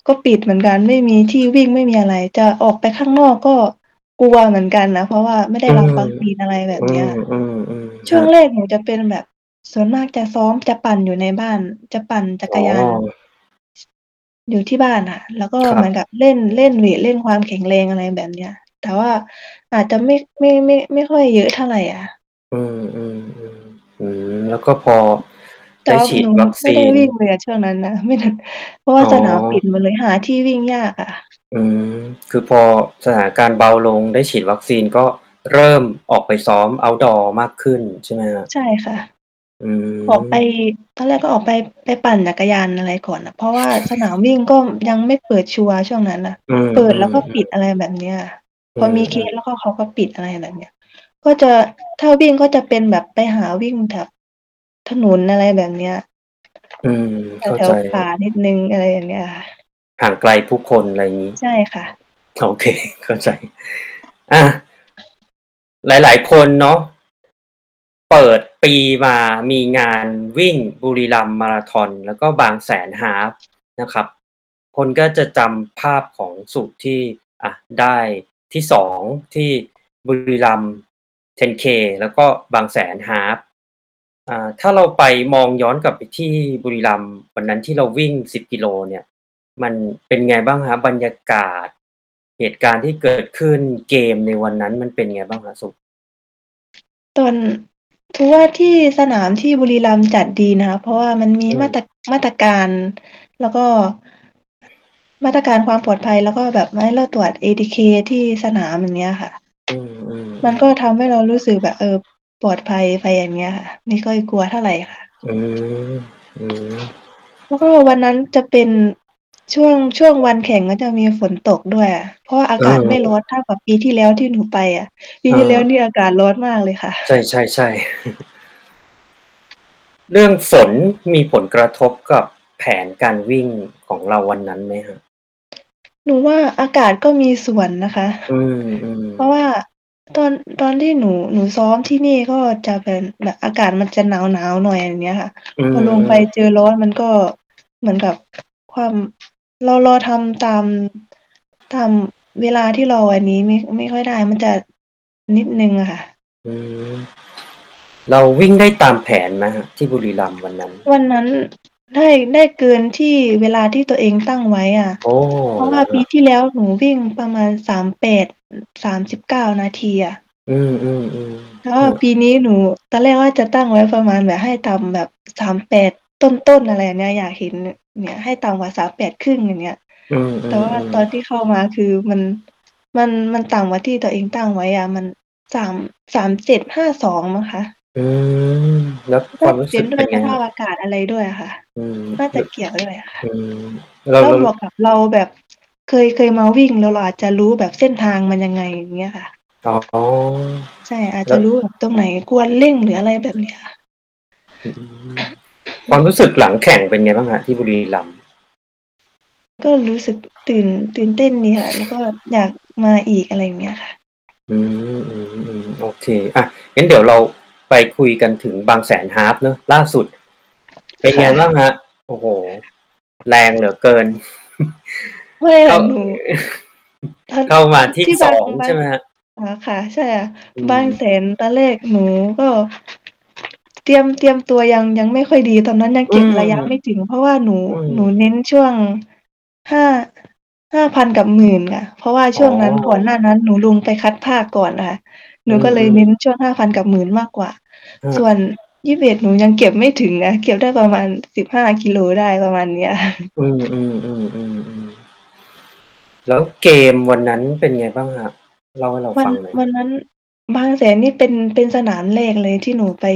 ก็ปิดเหมือนกัน ไม่มีที่วิ่งไม่มีอะไร จะออกไปข้างนอกก็กลัวเหมือนกันนะเพราะว่าไม่ได้รับวัคซีนอะไรแบบอืเนี้ยมอืมอืมช่วงฮะแรกหนูจะเป็นแบบส่วนมากจะซ้อมจะปั่นอยู่ในบ้าน จะปั่นจักรยาน อ๋ออยู่ที่บ้านค่ะ แล้วก็ครับเหมือนกับเล่น เล่นเวทเล่นความแข็งแรง อะไรแบบเนี้ย แต่ว่าอาจจะไม่ ไม่ ไม่ ไม่ค่อยเยอะเท่าไหร่อะ อืมอืมอืมอืม แล้วก็พอแต่ได้ว่าฉีดหนูวัคไม่ซีได้น วิ่งเลยอะช่วงนั้นนะไม่ได้เพราะว่าอ๋อ สนามปิดหมดเลย หาที่วิ่งยากอะ อืม คือพอสถานการณ์เบาลง ได้ฉีดวัคซีน ก็เริ่มออกไปซ้อม outdoor มากขึ้นใช่ไหมฮะใช่ค่ะ อืม ออกไป ตอนแรกก็ออกไป ไปปั่นจักรยานอะไรก่อนนะเพราะว่าสนามวิ่งก็ยังไม่เปิดชัวร์ช่วงนั้นนะอืม เปิดแล้วก็อืมปิด อะไรแบบเนี้ย อืมพอมีเคสแล้วก็เขาก็ปิด อะไรแบบเนี้ย ก็จะ ถ้าวิ่งก็จะเป็นแบบไปหาวิ่งแถบ ถนน อะไรแบบเนี้ย อืมแถเข้าวใจๆป่านิดนึงอะไรอย่างเงี้ยค่ะ ห่างไกลผู้คน อะไรอย่างนี้ ใช่ค่ะ โอเค เข้าใจอะหลาย ๆ คนเนาะ เปิด ปีมามีงานวิ่งบุรีรัมมาราธอนแล้วก็บางแสนฮาฟนะครับ คนก็จะจำภาพของสุที่อะได้ที่สองที่บุรีรัม 10K แล้วก็บางแสนฮาฟอ่าถ้าเราไปมองย้อนกลับไปที่บุรีรัมวันนั้นที่เราวิ่ง 10 กิโลเนี่ย มันเป็นไงบ้างครับรรยากาศ เหตุการณ์ที่เกิดขึ้นเกมในวันนั้นมันเป็นไงบ้างครับสุตอน ถือว่าที่สนามที่บุรีรัมย์จัดดีนะคะ เพราะว่ามันมีอืมมาตรมาตรการ แล้วก็มาตรการความปลอดภัยแล้วก็แบบให้เราตรวจ ATK ที่สนามอย่างเงี้ยค่ะ อืมอืมมันก็ทำให้เรารู้สึกแบบเออปลอดภัยไปอย่างเงี้ยค่ะ ไม่ค่อยกลัวเท่าไรค่ะ อืมอืมแล้วก็วันนั้นจะเป็น ช่วง ช่วงวันแข่งก็จะมีฝนตกด้วยอะ เพราะว่าอากาศไม่ร้อนเท่ากับปีที่แล้วที่หนูไปอะ ปีที่แล้วนี่อากาศร้อนมากเลยค่ะ ใช่ใช่ใช่เรื่องฝนมีผลกระทบกับแผนการวิ่งของเราวันนั้นไหมครับ หนูว่าอากาศก็มีส่วนนะคะ อืมอืมเพราะว่าตอน ตอนที่หนู หนูซ้อมที่นี่ก็จะเป็นแบบอากาศมันจะหนาว ๆ หน่อย อย่างเงี้ยค่ะ อืมพอลงไปเจอร้อนมันก็เหมือนกับความ เรา เราทำตาม ตามเวลาที่เราอันนี้ไม่ ไม่ค่อยได้ มันจะนิดนึงอะค่ะ อืม เราวิ่งได้ตามแผนไหมฮะที่บุรีรัมย์วันนั้น วันนั้นได้ ได้เกินที่เวลาที่ตัวเองตั้งไว้อะ โอ้ เพราะว่าปีที่แล้วหนูวิ่งประมาณ 38 39 นาทีอะ อืมอืมอืมแล้วก็ปีนี้หนู ตอนแรกว่าจะตั้งไว้ประมาณแบบให้ต่ำแบบ 38 ต้น ๆ อะไรอย่างเนี้ย อยากเห็น เนี่ย ให้ต่ำกว่า 38ครึ่งอย่างเงี้ย อืมแต่ว่าตอนที่เข้ามา คือมัน มัน มันต่ำกว่าที่ตัวเองตั้งไว้อะ มันสามสามเจ็ดห้าสองมั้งคะ อืม แล้วความรู้สึเป็กนด้วเป็ยนสไงภาพฮะอากาศอะไรด้วยอะค่ะ อืม น่าจะเกี่ยวด้วยอะค่ะ อืม เรา แล้วเรา บวกกับเราแบบ เคย เคยมาวิ่ง แล้วเราอาจจะรู้แบบเส้นทางมันยังไง อย่างเงี้ยค่ะ อ๋อ ใช่ อาจแล้จะว รู้แบบตรงไหนควรเร่ง หรืออะไรแบบเนี้ยค่ะ อืม ความรู้สึกหลังแข่งเป็นไงบ้างฮะที่บุรีรัมย์ก็รู้สึกตื่นตื่นเต้นดีค่ะ แล้วก็อยากมาอีกอะไรอย่างเงี้ยค่ะ อืมอืมอืมโอเค อะงั้นเดี๋ยวเราไปคุยกันถึงบางแสน half เนอะล่าสุด เป็นไงค่ะบ้างฮะ โอ้โห แรงเหลือเกินไม่เข้าค่ะหนูตอนเข้ามาที่ที่สบางองบางใช่ไหมฮะอ๋อค่ะ ใช่อะอืมบางแสนตอนแรกหนูก็ เตรียมเตรียมตัวยังยังไม่ค่อยดีตอนนั้นยังเก็บระยะไม่ถึง เพราะว่าหนูอืม หนูเน้นช่วงห้าห้าพันกับหมื่นค่ะ เพราะว่าช่วงนั้นอ๋อก่อนหน้านั้นหนูลงไปคัดภาคก่อนนะคะหนูก็เลยอืม เน้นช่วงห้าพันกับหมื่นมากกว่าฮะส่วนยี่สิบเอ็ดหนูยังเก็บไม่ถึงนะเก็บได้ประมาณสิบห้ากิโลได้ประมาณเนี้ย อืม อืม อืม อืม อืม แล้วเกมวันนั้นเป็นไงบ้างฮะเล่าให้เราวันฟังหน่อย วันนั้นบางแสนนี่เป็น เป็นสนามแรกเลยที่หนูไป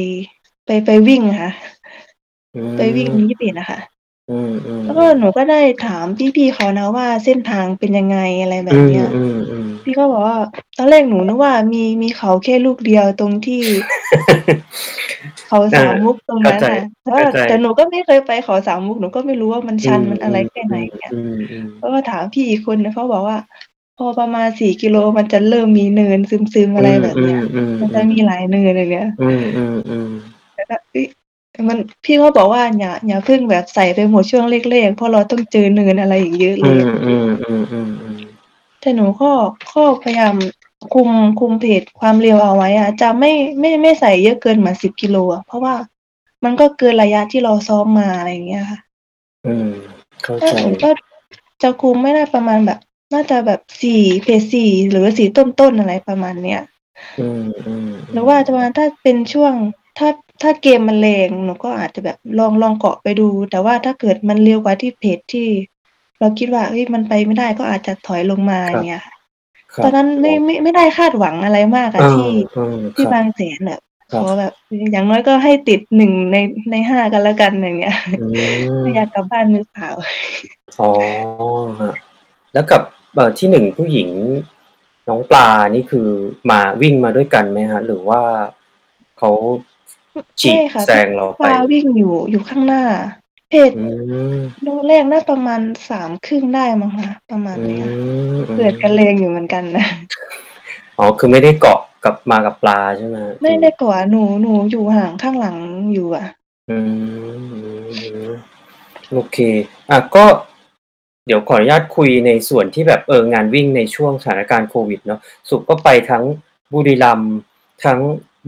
ไปไปวิ่งอะค่ะอืมไปวิ่งยี่สิบเอ็ดอะค่ะอืมอืมแล้วก็หนูก็ได้ถามพี่ๆเขานะว่าเส้นทางเป็นยังไงอะไรแบอืบมเนี้ยอืมอืมพี่ก็บอกว่าตอนแรกหนูนึกว่ามีมีเขาแค่ลูกเดียวตรงที่ เขาสามมุกตรงนั้นเข้าใจน่ะแต่ว่าเข้าใจแต่หนูก็ไม่เคยไปเขาสามมุกหนูก็ไม่รู้ว่ามันชันมันอะไรแค่ไหนอย่างเงี้ยอืมอืมแล้วก็ถามพี่อีกคนนึงเขาบอกว่า พอประมาณสี่กิโลมันจะเริ่มมีเนินซึมๆอะไรแบบเนี้ยอืมมันจะมีหลายเนินอะไรเงี้ย อืมอืมอืมแล้วก็เอ้ยมันพี่เขาบอกว่าอย่าอย่าเพิ่งแบบใส่ไปหมดช่วงแรกๆเพราะเราต้องเจอเนินอะไรอีกเยอะเลอืยมอืมอืมอืมอืมแต่หนูก็ก็พยายามคุมคุมเพจความเร็วเอาไว้อะจะไม่ไม่ไม่ใส่เยอะเกินเหมือนสิบกิโลอะเพราะว่ามันก็เกินระยะที่เราซ้อมมาอะไรอย่างเงี้ยค่ะ อืมเข้าถ้าใจหนูก็จะคุมไม่ได้ประมาณแบบ น่าจะแบบสี่เพจสี่หรือสี่ต้นๆอะไรประมาณเนี้ย อืมอืมหรือว่าจะมาถ้าเป็นช่วงถ้า ถ้าเกมมันแรงหนูก็อาจจะแบบลองลองเกาะไปดู แต่ว่าถ้าเกิดมันเร็วกว่าที่เพจที่ เราคิดว่าเฮ้ยมันไปไม่ได้ก็อาจจะถอยลงมาอย่างเงี้ยค่ะครับตอนนั้นไม่ไม่ไม่ได้คาดหวังอะไรมากอะอ่าที่อืมที่ครับบางแสนแบบครัขบอแบบ อย่างน้อยก็ให้ติดหนึ่งในในห้ากันแล้วกันอย่างเงี้ยอืมไม่อยากกลับบ้านมือเปล่าอ๋อฮะแล้วกับเอ่อที่หนึ่งผู้หญิงน้องปลานี่คือมาวิ่งมาด้วยกันไหมฮะ หรือว่าเขา ฉีไม่กค่ะแซงเราไปปาวิ่งอยู่อยู่ข้างหน้า เพจอืมโลแรกน่าประมาณสามครึ่งได้มั้งคะประมาณอืเนี้ยมเกิดกันแรงอยู่เหมือนกันนะ อ๋อคือไม่ได้เกาะกับมากับปลาใช่ไหมฮะไม่ได้ก่อนหนูหนูอยู่ห่างข้างหลังอยู่อะ อืมอืมอืมโอเค อะก็เดี๋ยวขออนุญาตคุยในส่วนที่แบบเอองานวิ่งในช่วงสถานการณ์โควิดเนาะสุก็ไปทั้งบุรีรัมย์ทั้ง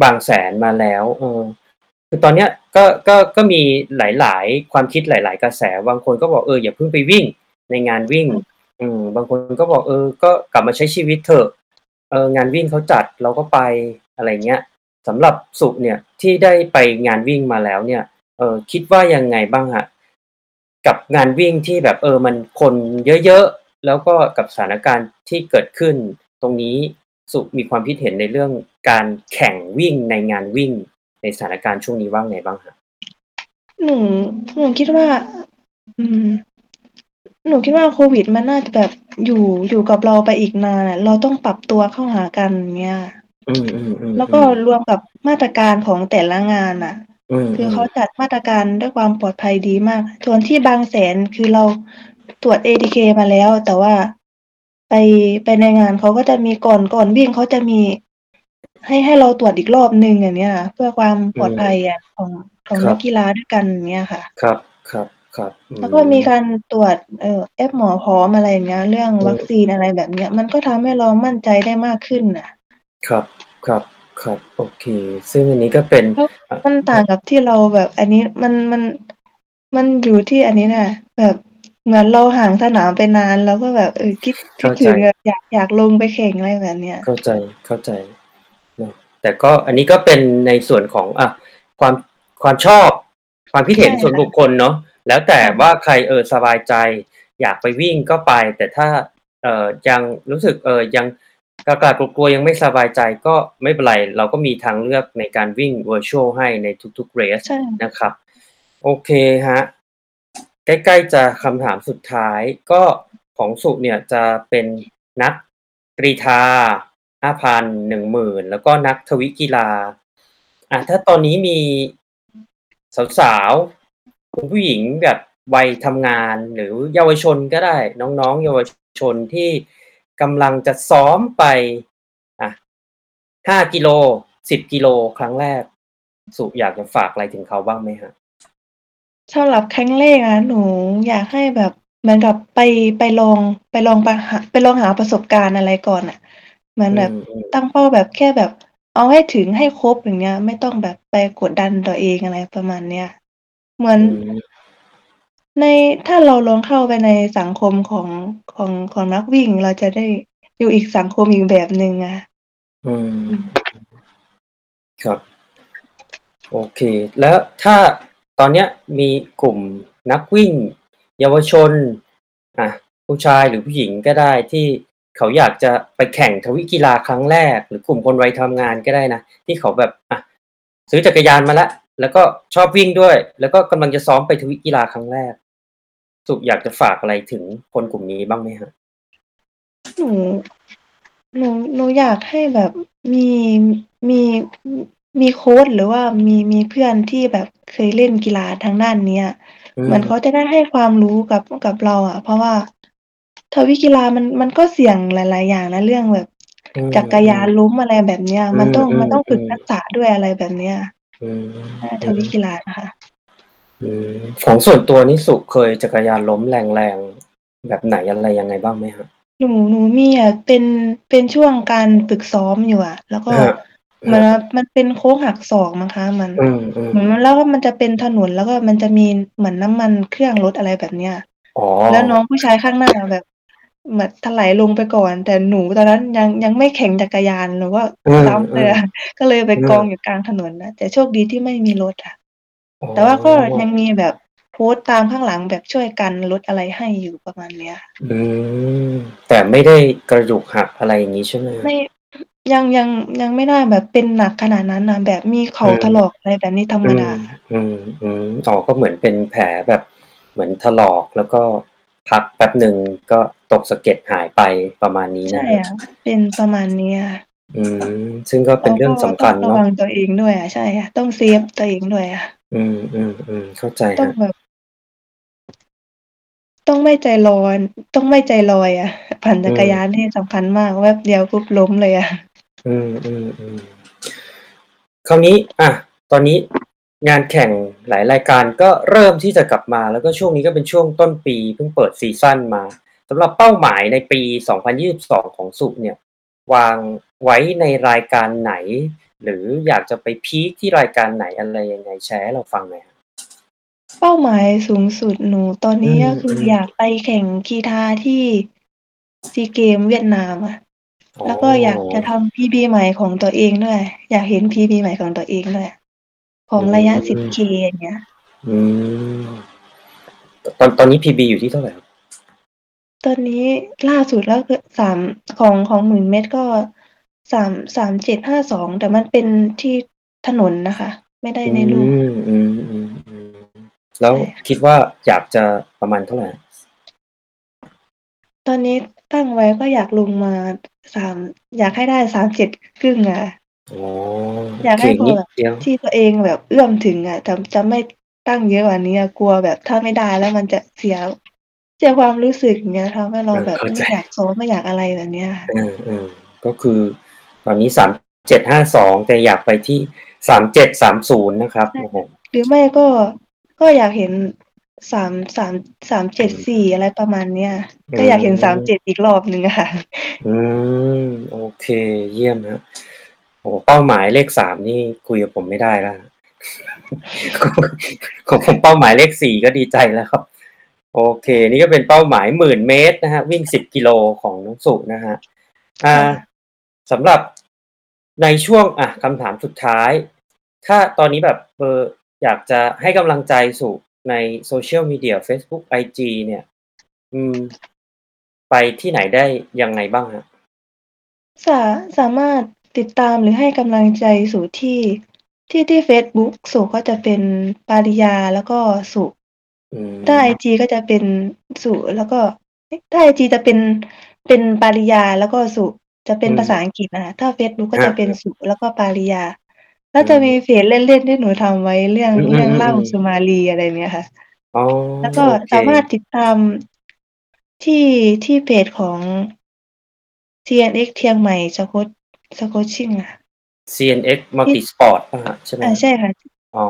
บางแสนมาแล้ว เออ คือตอนเนี้ยก็ก็ก็มีหลาย ๆ ความคิดหลาย ๆ กระแส บางคนก็บอกเอออย่าเพิ่งไปวิ่งในงานวิ่ง อืมบางคนก็บอกเออ ก็กลับมาใช้ชีวิตเถอะเอองานวิ่งเขาจัดเราก็ไปอะไรเงี้ยสำหรับสุเนี่ยที่ได้ไปงานวิ่งมาแล้วเนี่ย เออคิดว่ายังไงบ้างฮะกับงานวิ่งที่แบบเออมันคนเยอะๆแล้วก็กับสถานการณ์ที่เกิดขึ้น ตรงนี้สุมีความคิดเห็นในเรื่องการแข่งวิ่งในงานวิ่ง ในสถานการณ์ช่วงนี้ว่าไงบ้างฮะหนูหนูคิดว่า อืม หนูคิดว่าโควิดมันน่าจะแบบอยู่อยู่กับเราไปอีกนานอะเราต้องปรับตัวเข้าหากันอย่างเงี้ยอืมอืมอืมแล้วก็รวมกับมาตรการของแต่ละงานอะอืมคือเขาจัดมาตรการด้วยความปลอดภัยดีมาก ส่วนที่บางแสนคือเราตรวจ ATK มาแล้ว แต่ว่าไปไปในงานเขาก็จะมีก่อนก่อนวิ่งเขาจะมี ให้ให้เราตรวจอีกรอบหนึ่งอย่างเนี้ยค่ะเพื่อความปลอดภัยอะของของนักกีฬาด้วยกันอย่างเงี้ยค่ะ ครับครับครับอืแล้วก็มีการตรวจเอ่อแอปหมอพร้อมอะไรอย่างเงี้ย เรื่องวัคซีนอะไรแบบเนี้ย มันก็ทำให้เรามั่นใจได้มากขึ้นน่ะ ครับครับครับโอเค ซึ่งอันนี้ก็เป็นแล้วมันต่างกับที่เราแบบ อันนี้มันมันมันอยู่ที่อันนี้น่ะ แบบเหมือนเราห่างสนามไปนานเราก็แบบเออคิดคิดเข้าใจถึงแบบอยากอยากลงไปแข่งอะไรแบบเนี้ยเข้าใจเข้าใจเนอะ แต่ก็อันนี้ก็เป็นในส่วนของอะความความชอบความคิดเห็นใช่ส่วนค่ะบุคคลเนาะแล้วแต่ว่าใครเออสบายใจ อยากไปวิ่งก็ไป แต่ถ้าเอ่อยังรู้สึกเออยังกล้ากลัวๆยังไม่สบายใจก็ไม่เป็นไร เราก็มีทางเลือกในการวิ่ง virtual ให้ในทุกๆ race ใช่นะครับ โอเคฮะ ใกล้ๆจะคำถามสุดท้ายก็ของสุเนี่ยจะเป็นนักกรีธา ห้าพันหนึ่งหมื่นแล้วก็นักทวิกีฬาอะถ้าตอนนี้มีสาวๆคุณผู้หญิงแบบวัยทำงานหรือเยาวชนก็ได้ น้องๆ เยาวชนที่กำลังจะซ้อมไปอะห้ากิโลสิบกิโลครั้งแรก สุอยากจะฝากอะไรถึงเขาบ้างไหมฮะสำหรับครั้งแรกอะหนูอยากให้แบบเหมือนกับไปไปลองไปลองไปหาไปลองหาประสบการณ์อะไรก่อนอะ เหมือนแบบอืมอืมตั้งเป้าแบบแค่แบบ เอาให้ถึงให้ครบอย่างเงี้ย ไม่ต้องแบบไปกดดันตัวเองอะไรประมาณเนี้ยเหมือนอืมในถ้าเราลองเข้าไปในสังคมของของของนักวิ่ง เราจะได้อยู่อีกสังคมอีกแบบหนึ่งอะอืมครับ โอเค แล้วถ้าตอนเนี้ยมีกลุ่มนักวิ่ง เยาวชน อะ ผู้ชายหรือผู้หญิงก็ได้ที่ เขาอยากจะไปแข่งทวิกีฬาครั้งแรก หรือกลุ่มคนวัยทำงานก็ได้นะที่เขาแบบอะซื้อจักรยานมาแล้วแล้วก็ชอบวิ่งด้วย แล้วก็กำลังจะซ้อมไปทวิกีฬาครั้งแรก สุอยากจะฝากอะไรถึงคนกลุ่มนี้บ้างไหมฮะหนูหนูหนูอยากให้แบบมีมีมีโค้ชหรือว่ามีมีเพื่อนที่แบบเคยเล่นกีฬาทางด้านเนี้ยอืมเหมือนเขาจะได้ให้ความรู้กับกับเราอะเพราะว่า ทวิกีฬามันมันก็เสี่ยงหลาย ๆ อย่างนะเรื่องแบบอืมจักรยานล้มอะไรแบบเนี้ย มันต้องอืมมันต้องฝึกอืมทักษะด้วยอะไรแบบเนี้ยอืมอ่าทวิกีฬานะคะอืมของส่วนตัวนี่สุเคยจักรยานล้มแรงๆแบบไหนอะไรยังไงบ้างไหมฮะหนูหนูมีอะเป็นเป็นช่วงการฝึกซ้อมอยู่อะแล้วก็ฮะมันมันเป็นโค้งหักศอกมั้งคะมันอืมอืมเหมือนมันแล้วก็มันจะเป็นถนนแล้วก็มันจะมีเหมือนน้ำมันเครื่องรถอะไรแบบเนี้ยอ๋อแล้วน้องผู้ชายข้างหน้าแบบ เหมือนถลายลงไปก่อน แต่หนูตอนนั้นยังยังไม่แข่งจักรยานหรือว่าอืมซ้ำเลยอะก็เลยไปอืมกองอยู่กลางถนนนะแต่โชคดีที่ไม่มีรถอะอ๋อแต่ว่าก็ยังมีแบบโพสต์ตามข้างหลังแบบช่วยกันรถอะไรให้อยู่ประมาณเนี้ย อืมแต่ไม่ได้กระดูกหักอะไรอย่างนี้ใช่ไหมฮะไม่ยังยังยังไม่ได้แบบเป็นหนักขนาดนั้นนะแบบมีเขาอืมถลอกอะไรแบบนี้ธรรมดา อืม อืมอ๋อก็เหมือนเป็นแผลแบบ เหมือนถลอกแล้วก็พักแป๊บหนึ่งก็ ตกสะเก็ดหายไปประมาณนี้นะใช่ฮะอะ เป็นประมาณเนี้ยอืมซึ่งก็เป็นเรื่องสำคัญเราก็ต้องระเนาะตัวเองด้วยอะใช่อะต้อง save ตัวเองด้วยอะ อืมอืมอืมเข้าใจต้องฮะ แบบ ต้องไม่ใจร้อน ต้องไม่ใจลอยอะปั่นจักรยานนี่สำคัญมากแวบเดียวปุ๊บล้มเลยอะ อืมอืมอืมคราวนี้ อะ ตอนนี้งานแข่งหลายรายการก็เริ่มที่จะกลับมา แล้วก็ช่วงนี้ก็เป็นช่วงต้นปีเพิ่งเปิด season มา สำหรับเป้าหมายในปี 2022 ของสุเนี่ย วางไว้ในรายการไหน หรืออยากจะไปพีคที่รายการไหนอะไรยังไงแชร์ให้เราฟังหน่อยครับเป้าหมายสูงสุดหนูตอนนี้อืมก็คืออมอยากไปแข่งกีฬาที่ซีเกมเวียดนามอะ แล้วก็อยากจะทำพีบีใหม่ของตัวเองด้วย อยากเห็นพีบีใหม่ของตัวเองด้วย ของระยะ 10K อย่างเงี้ย อืม ตอนตอนนี้พีบีอยู่ที่เท่าไหร่ครับ ตอนนี้ล่าสุดแล้วคือสามของของหมื่นเมตรก็สามสามเจ็ดห้าสองแต่มันเป็นที่ถนนนะคะ ไม่ได้ในรูปอืมอืมอืมอืมแล้วใช่คิดว่าอยากจะประมาณเท่าไหร่ตอนนี้ตั้งไว้ก็อยากลงมาสามอยากให้ได้สามเจ็ดครึ่งอะอ๋ออยากโอเคให้พอนิดแบบเดียวที่ตัวเองแบบเอื้อมถึงอะแต่จะไม่ตั้งเยอะกว่านี้อะกลัวแบบถ้าไม่ได้แล้วมันจะเสีย เสียความรู้สึกอย่างเงี้ยทำให้เราแบบไม่อยากซ้อมไม่อยากอะไรแบบเนี้ยค่ะอืมอืมก็คือ ตอนนี้สามเจ็ดห้าสองแต่อยากไปที่สามเจ็ดสามศูนย์นะครับโอ้โหหรือไม่ก็ก็อยากเห็นสามสามสามเจ็ดสี่อะไรประมาณเนี้ยก็อยากเห็นสามเจ็ดอีกรอบหนึ่งอะค่ะ อืม โอเค เยี่ยมนะโอ้เป้าหมายเลขสามนี่คุยกับผมไม่ได้แล้วของผมเป้าหมายเลขสี่ก็ดีใจแล้วครับ โอเค นี่ก็เป็นเป้าหมายหมื่นเมตรนะฮะ วิ่งสิบกิโลของน้องสุนะฮะอ่าสำหรับในช่วงอะคำถามสุดท้าย ถ้าตอนนี้แบบเอออยากจะให้กำลังใจสุในโซเชียลมีเดีย Facebook IG เนี่ย อืม ไปที่ไหนได้ยังไงบ้างฮะสาสามารถติดตามหรือให้กำลังใจสู่ที่ที่ที่เฟซบุ๊กสู่ก็จะเป็นปาริยาแล้วก็สุ อืมถ้าไอจีก็จะเป็นสุแล้วก็เอ๊ะถ้าไอจีจะเป็นเป็นปาริยาแล้วก็สุจะเป็นอืมภาษาอังกฤษนะคะถ้าเฟซบุ๊กก็ฮะจะเป็นสุแล้วก็ปาริยา แล้วจะอืมมีเพจเล่นๆที่หนูทำไว้เรื่องอืมเรื่องเล่าอืมสุมาลีอะไรเนี้ยค่ะ อ๋อแล้วก็โอเค สามารถติดตามที่ที่เพจของ TNX เทียงใหม่สโคชสโคชชิ่งอะ CNX Multisport ป่ะฮะใช่ไหมอ่าใช่ค่ะ อ๋อ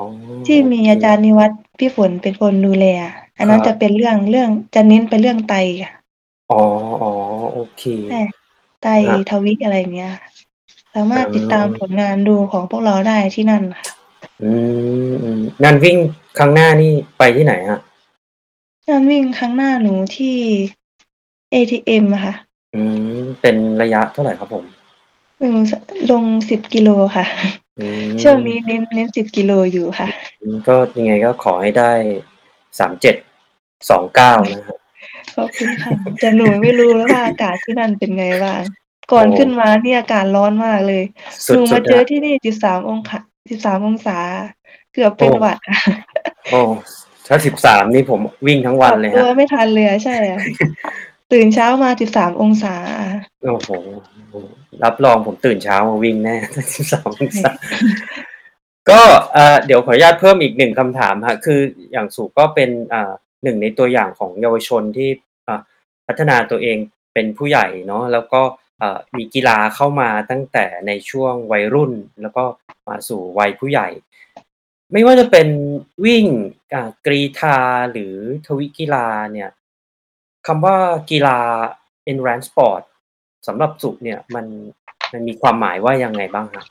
ที่มีโเคอาจารย์นิวัฒน์ พี่ฝนเป็นคนดูแลอะอันนั้นครับจะเป็นเรื่อง เรื่อง จะเน้นไปเรื่องไตค่ะ อ๋อ อ๋อ โอเค ใช่ ไต ครับ ทวิ อะไรเงี้ยสามารถอืมติดตามผลงานดูของพวกเราได้ที่นั่นค่ะ อืม อืม งานวิ่งครั้งหน้านี่ไปที่ไหนฮะงานวิ่งครั้งหน้าหนูที่ ATM อะค่ะ อืม เป็นระยะเท่าไหร่ครับผมหนึ่งลงสิบกิโลค่ะ อืม ช่วงนี้เน้น เน้นสิบกิโลอยู่ค่ะ อืมก็ยังไงก็ขอให้ได้สามเจ็ดสองเก้านะฮะขอบคุณค่ะ แต่หนูไม่รู้แล้วว่าอากาศที่นั่นเป็นไงบ้าง ก่อนโอ้ ขึ้นมานี่อากาศร้อนมากเลย สุหดนูสุมาดเจอนะที่นี่สิบสามองศาสิบสามองศา เกือบเป็นโอ้หวัดค่ะโอ้ถ้าสิบสามนี่ผมวิ่งทั้งวันเลยปรับตัวฮะ ไม่ทันเลยอะใช่อะ ตื่นเช้ามาสิบสามองศา โอ้โห รับรองผมตื่นเช้ามาวิ่งแน่สิบสามองศา ก็เอ่อเดี๋ยวขออนุญาตเพิ่มอีกหนึ่งคำถามฮะ คืออย่างสุก็เป็นอ่าหนึ่งในตัวอย่างของเยาวชนที่อ่าพัฒนาตัวเองเป็นผู้ใหญ่เนาะ แล้วก็อ่ามีกีฬาเข้ามาตั้งแต่ในช่วงวัยรุ่น แล้วก็มาสู่วัยผู้ใหญ่ ไม่ว่าจะเป็นวิ่งอ่ากรีธาหรือทวิกีฬาเนี่ย คำว่ากีฬา endurance sport สำหรับสุเนี่ยมันมันมีความหมายว่ายังไงบ้างฮะ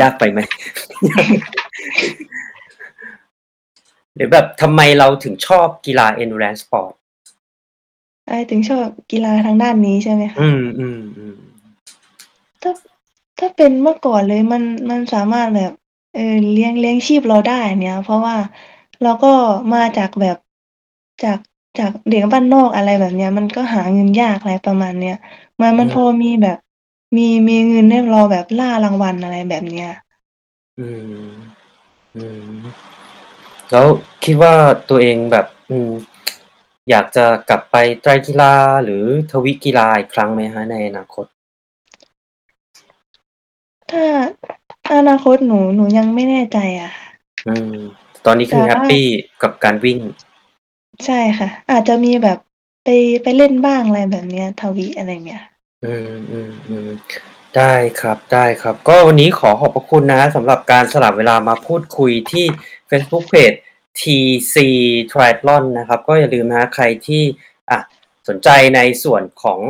ยากไปไหม หรือแบบทำไมเราถึงชอบกีฬา endurance sport ไอถึงชอบกีฬาทางด้านนี้ใช่ไหมคะอืมอืมอืมถ้าถ้าเป็นเมื่อก่อนเลยมันมันสามารถแบบ เออเลี้ยงเลี้ยงชีพเราได้เนี่ย เพราะว่า เราก็มาจากแบบจากจากเด็กบ้านนอกอะไรแบบเนี้ย มันก็หาเงินยากอะไรประมาณเนี้ยมันมันพอมีแบบ มีมีเงินให้เราแบบล่ารางวัลอะไรแบบเนี้ยอืม อืม แล้วคิดว่าตัวเองแบบ อืม อยากจะกลับไปไตรกีฬาหรือทวิกีฬาอีกครั้งไหมฮะในอนาคต ถ้าอนาคตหนูหนูยังไม่แน่ใจอะ อืม ตอนนี้คือแต่แฮว่าปปี้กับการวิ่ง ใช่ค่ะ อาจจะมีแบบไป ไปเล่นบ้าง อะไรแบบเนี้ย ทวิอะไรเงี้ย อืมอืมอืมได้ครับ ได้ครับ ก็วันนี้ขอขอบพระคุณนะฮะสำหรับการสลับเวลามาพูดคุยที่ Facebook Page TC Triathlon นะครับ ก็อย่าลืมนะฮะใครที่ อะสนใจในส่วนของ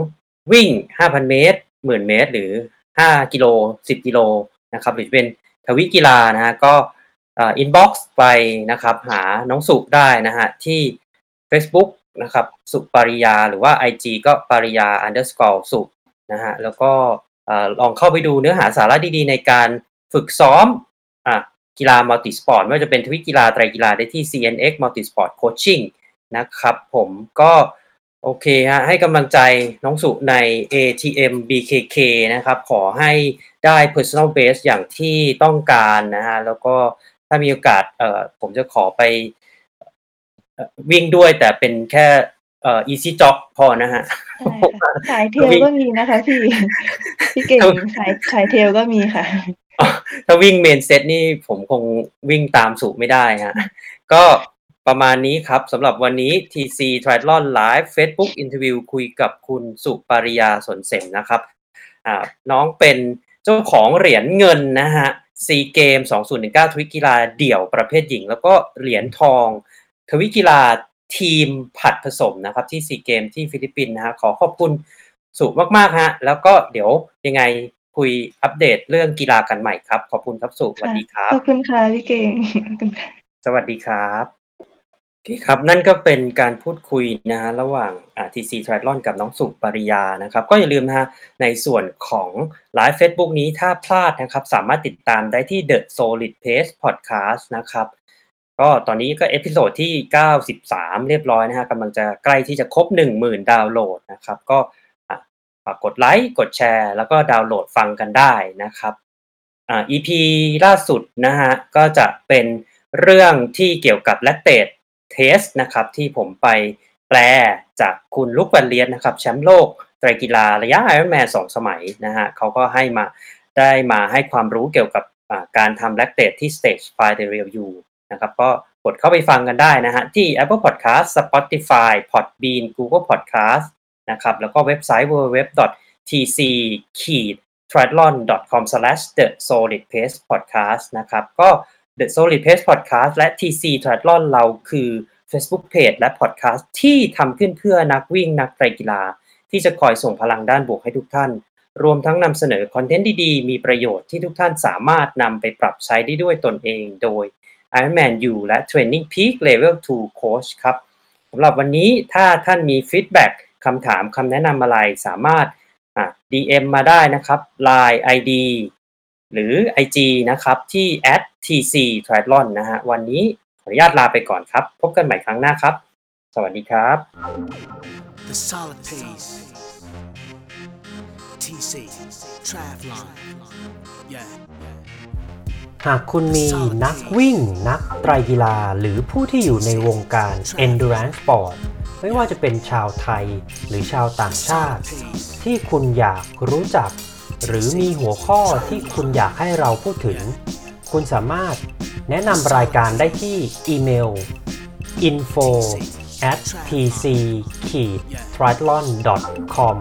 วิ่ง 5,000 เมตร 10,000 เมตร หรือ 5 กิโล 10 กิโลนะครับ หรือเป็นทวิกีฬานะฮะก็ อ่า inbox ไปนะครับ หาน้องสุได้นะฮะที่ Facebook นะครับสุปริยาหรือว่า IG ก็ปริยา underscore สุนะฮะแล้วก็ลองเข้าไปดูเนื้อหาสาระดีๆ ในการฝึกซ้อมอะกีฬา multisport ไม่ว่าจะเป็นทวิกีฬาไตรกีฬาได้ที่ CNX Multisport Coaching นะครับผมก็โอเคฮะให้กำลังใจน้องสุใน ATM BKK นะครับ ขอให้ได้ personal best อย่างที่ต้องการนะฮะแล้วก็ ถ้ามีโอกาสเอ่อผมจะขอไปเอ่อวิ่งด้วยแต่เป็นแค่เอ่อ easy jog พอนะฮะใช่ค่ะสายเทลก็มีนะคะพี่พี่เก่งสายสายเทลก็มีค่ะ ถ้าวิ่งเมนเซตนี่ผมคงวิ่งตามสูไม่ได้ฮะก็ประมาณนี้ครับสำหรับวันนี้ TC Triathlon Live Facebook Interview คุยกับคุณสุปริยาสนเสมนะครับอ่าน้องเป็นเจ้าของเหรียญเงินนะฮะ ซีเกมส์ 2019 ทวิกีฬาเดี่ยวประเภทหญิง แล้วก็เหรียญทอง ทวิกีฬาทีมผลัดผสมนะครับ ที่ซีเกมส์ที่ฟิลิปปินส์นะฮะขอขอบคุณสุมาก ๆ ฮะ แล้วก็เดี๋ยวยังไงคุยอัปเดตเรื่องกีฬากันใหม่ครับ ขอบคุณครับสุสวัสดีครับขอบคุณค่ะพี่เก่งขอบคุณค่ะสวัสดีครับ โอเคครับ นั่นก็เป็นการพูดคุยนะฮะระหว่างอ่า TC Triathlon กับน้องสุปารียานะครับ ก็อย่าลืมนะฮะในส่วนของไลฟ์ Facebook นี้ถ้าพลาดนะครับ สามารถติดตามได้ที่ The Solid Pace Podcast นะครับ ก็ตอนนี้ก็ episode ที่ 93 เรียบร้อยนะฮะกำลังจะใกล้ที่จะครบ 10,000 ดาวน์โหลดนะครับ ก็ฝากกดไลค์กดแชร์ แล้วก็ดาวน์โหลดฟังกันได้นะครับอ่า EP ล่าสุดนะฮะก็จะเป็นเรื่องที่เกี่ยวกับ lactate lactate test นะครับที่ผมไปแปลจากคุณลุกวันเลียนนะครับแชมป์โลกไตรกีฬาระยะ Ironman สองสมัยนะฮะเขาก็ให้มาได้มาให้ความรู้เกี่ยวกับการทำ lactate ที่ stage 5 the real you นะครับก็กดเข้าไปฟังกันได้นะฮะที่ Apple Podcast Spotify Podbean Google Podcast นะครับแล้วก็เว็บไซต์ www.tc triathlon.com the solid pace podcast นะครับก็ the solid pace podcast และ tc triathlon เราคือ Facebook Page และ Podcast ที่ทำขึ้นเพื่อนักวิ่งนักไตรกีฬา ที่จะคอยส่งพลังด้านบวกให้ทุกท่าน รวมทั้งนำเสนอคอนเทนต์ดีๆ มีประโยชน์ที่ทุกท่านสามารถนำไปปรับใช้ได้ด้วยตนเองโดย Ironman U และ Training Peak Level 2 Coach ครับสำหรับวันนี้ถ้าท่านมีฟีดแบ็กคำถามคำแนะนำอะไรสามารถ DM มาได้นะครับ Line ID หรือ IG นะครับที่ @tc triathlon นะฮะวันนี้ขออนุญาตลาไปก่อนครับ พบกันใหม่ครั้งหน้าครับ สวัสดีครับ The solid pace. TC. Triathlon. Yeah. หากคุณมีนักวิ่ง นักไตรกีฬา หรือผู้ที่อยู่ในวงการ endurance sport ไม่ว่าจะเป็นชาวไทยหรือชาวต่างชาติ ที่คุณอยากรู้จัก หรือมีหัวข้อที่คุณอยากให้เราพูดถึง คุณสามารถแนะนำรายการได้ที่อีเมล info at tc t r i a t l o n com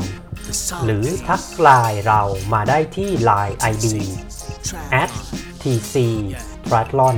หรือทักไลน์เรามาได้ที่ Line ID at tc t r i a t l o n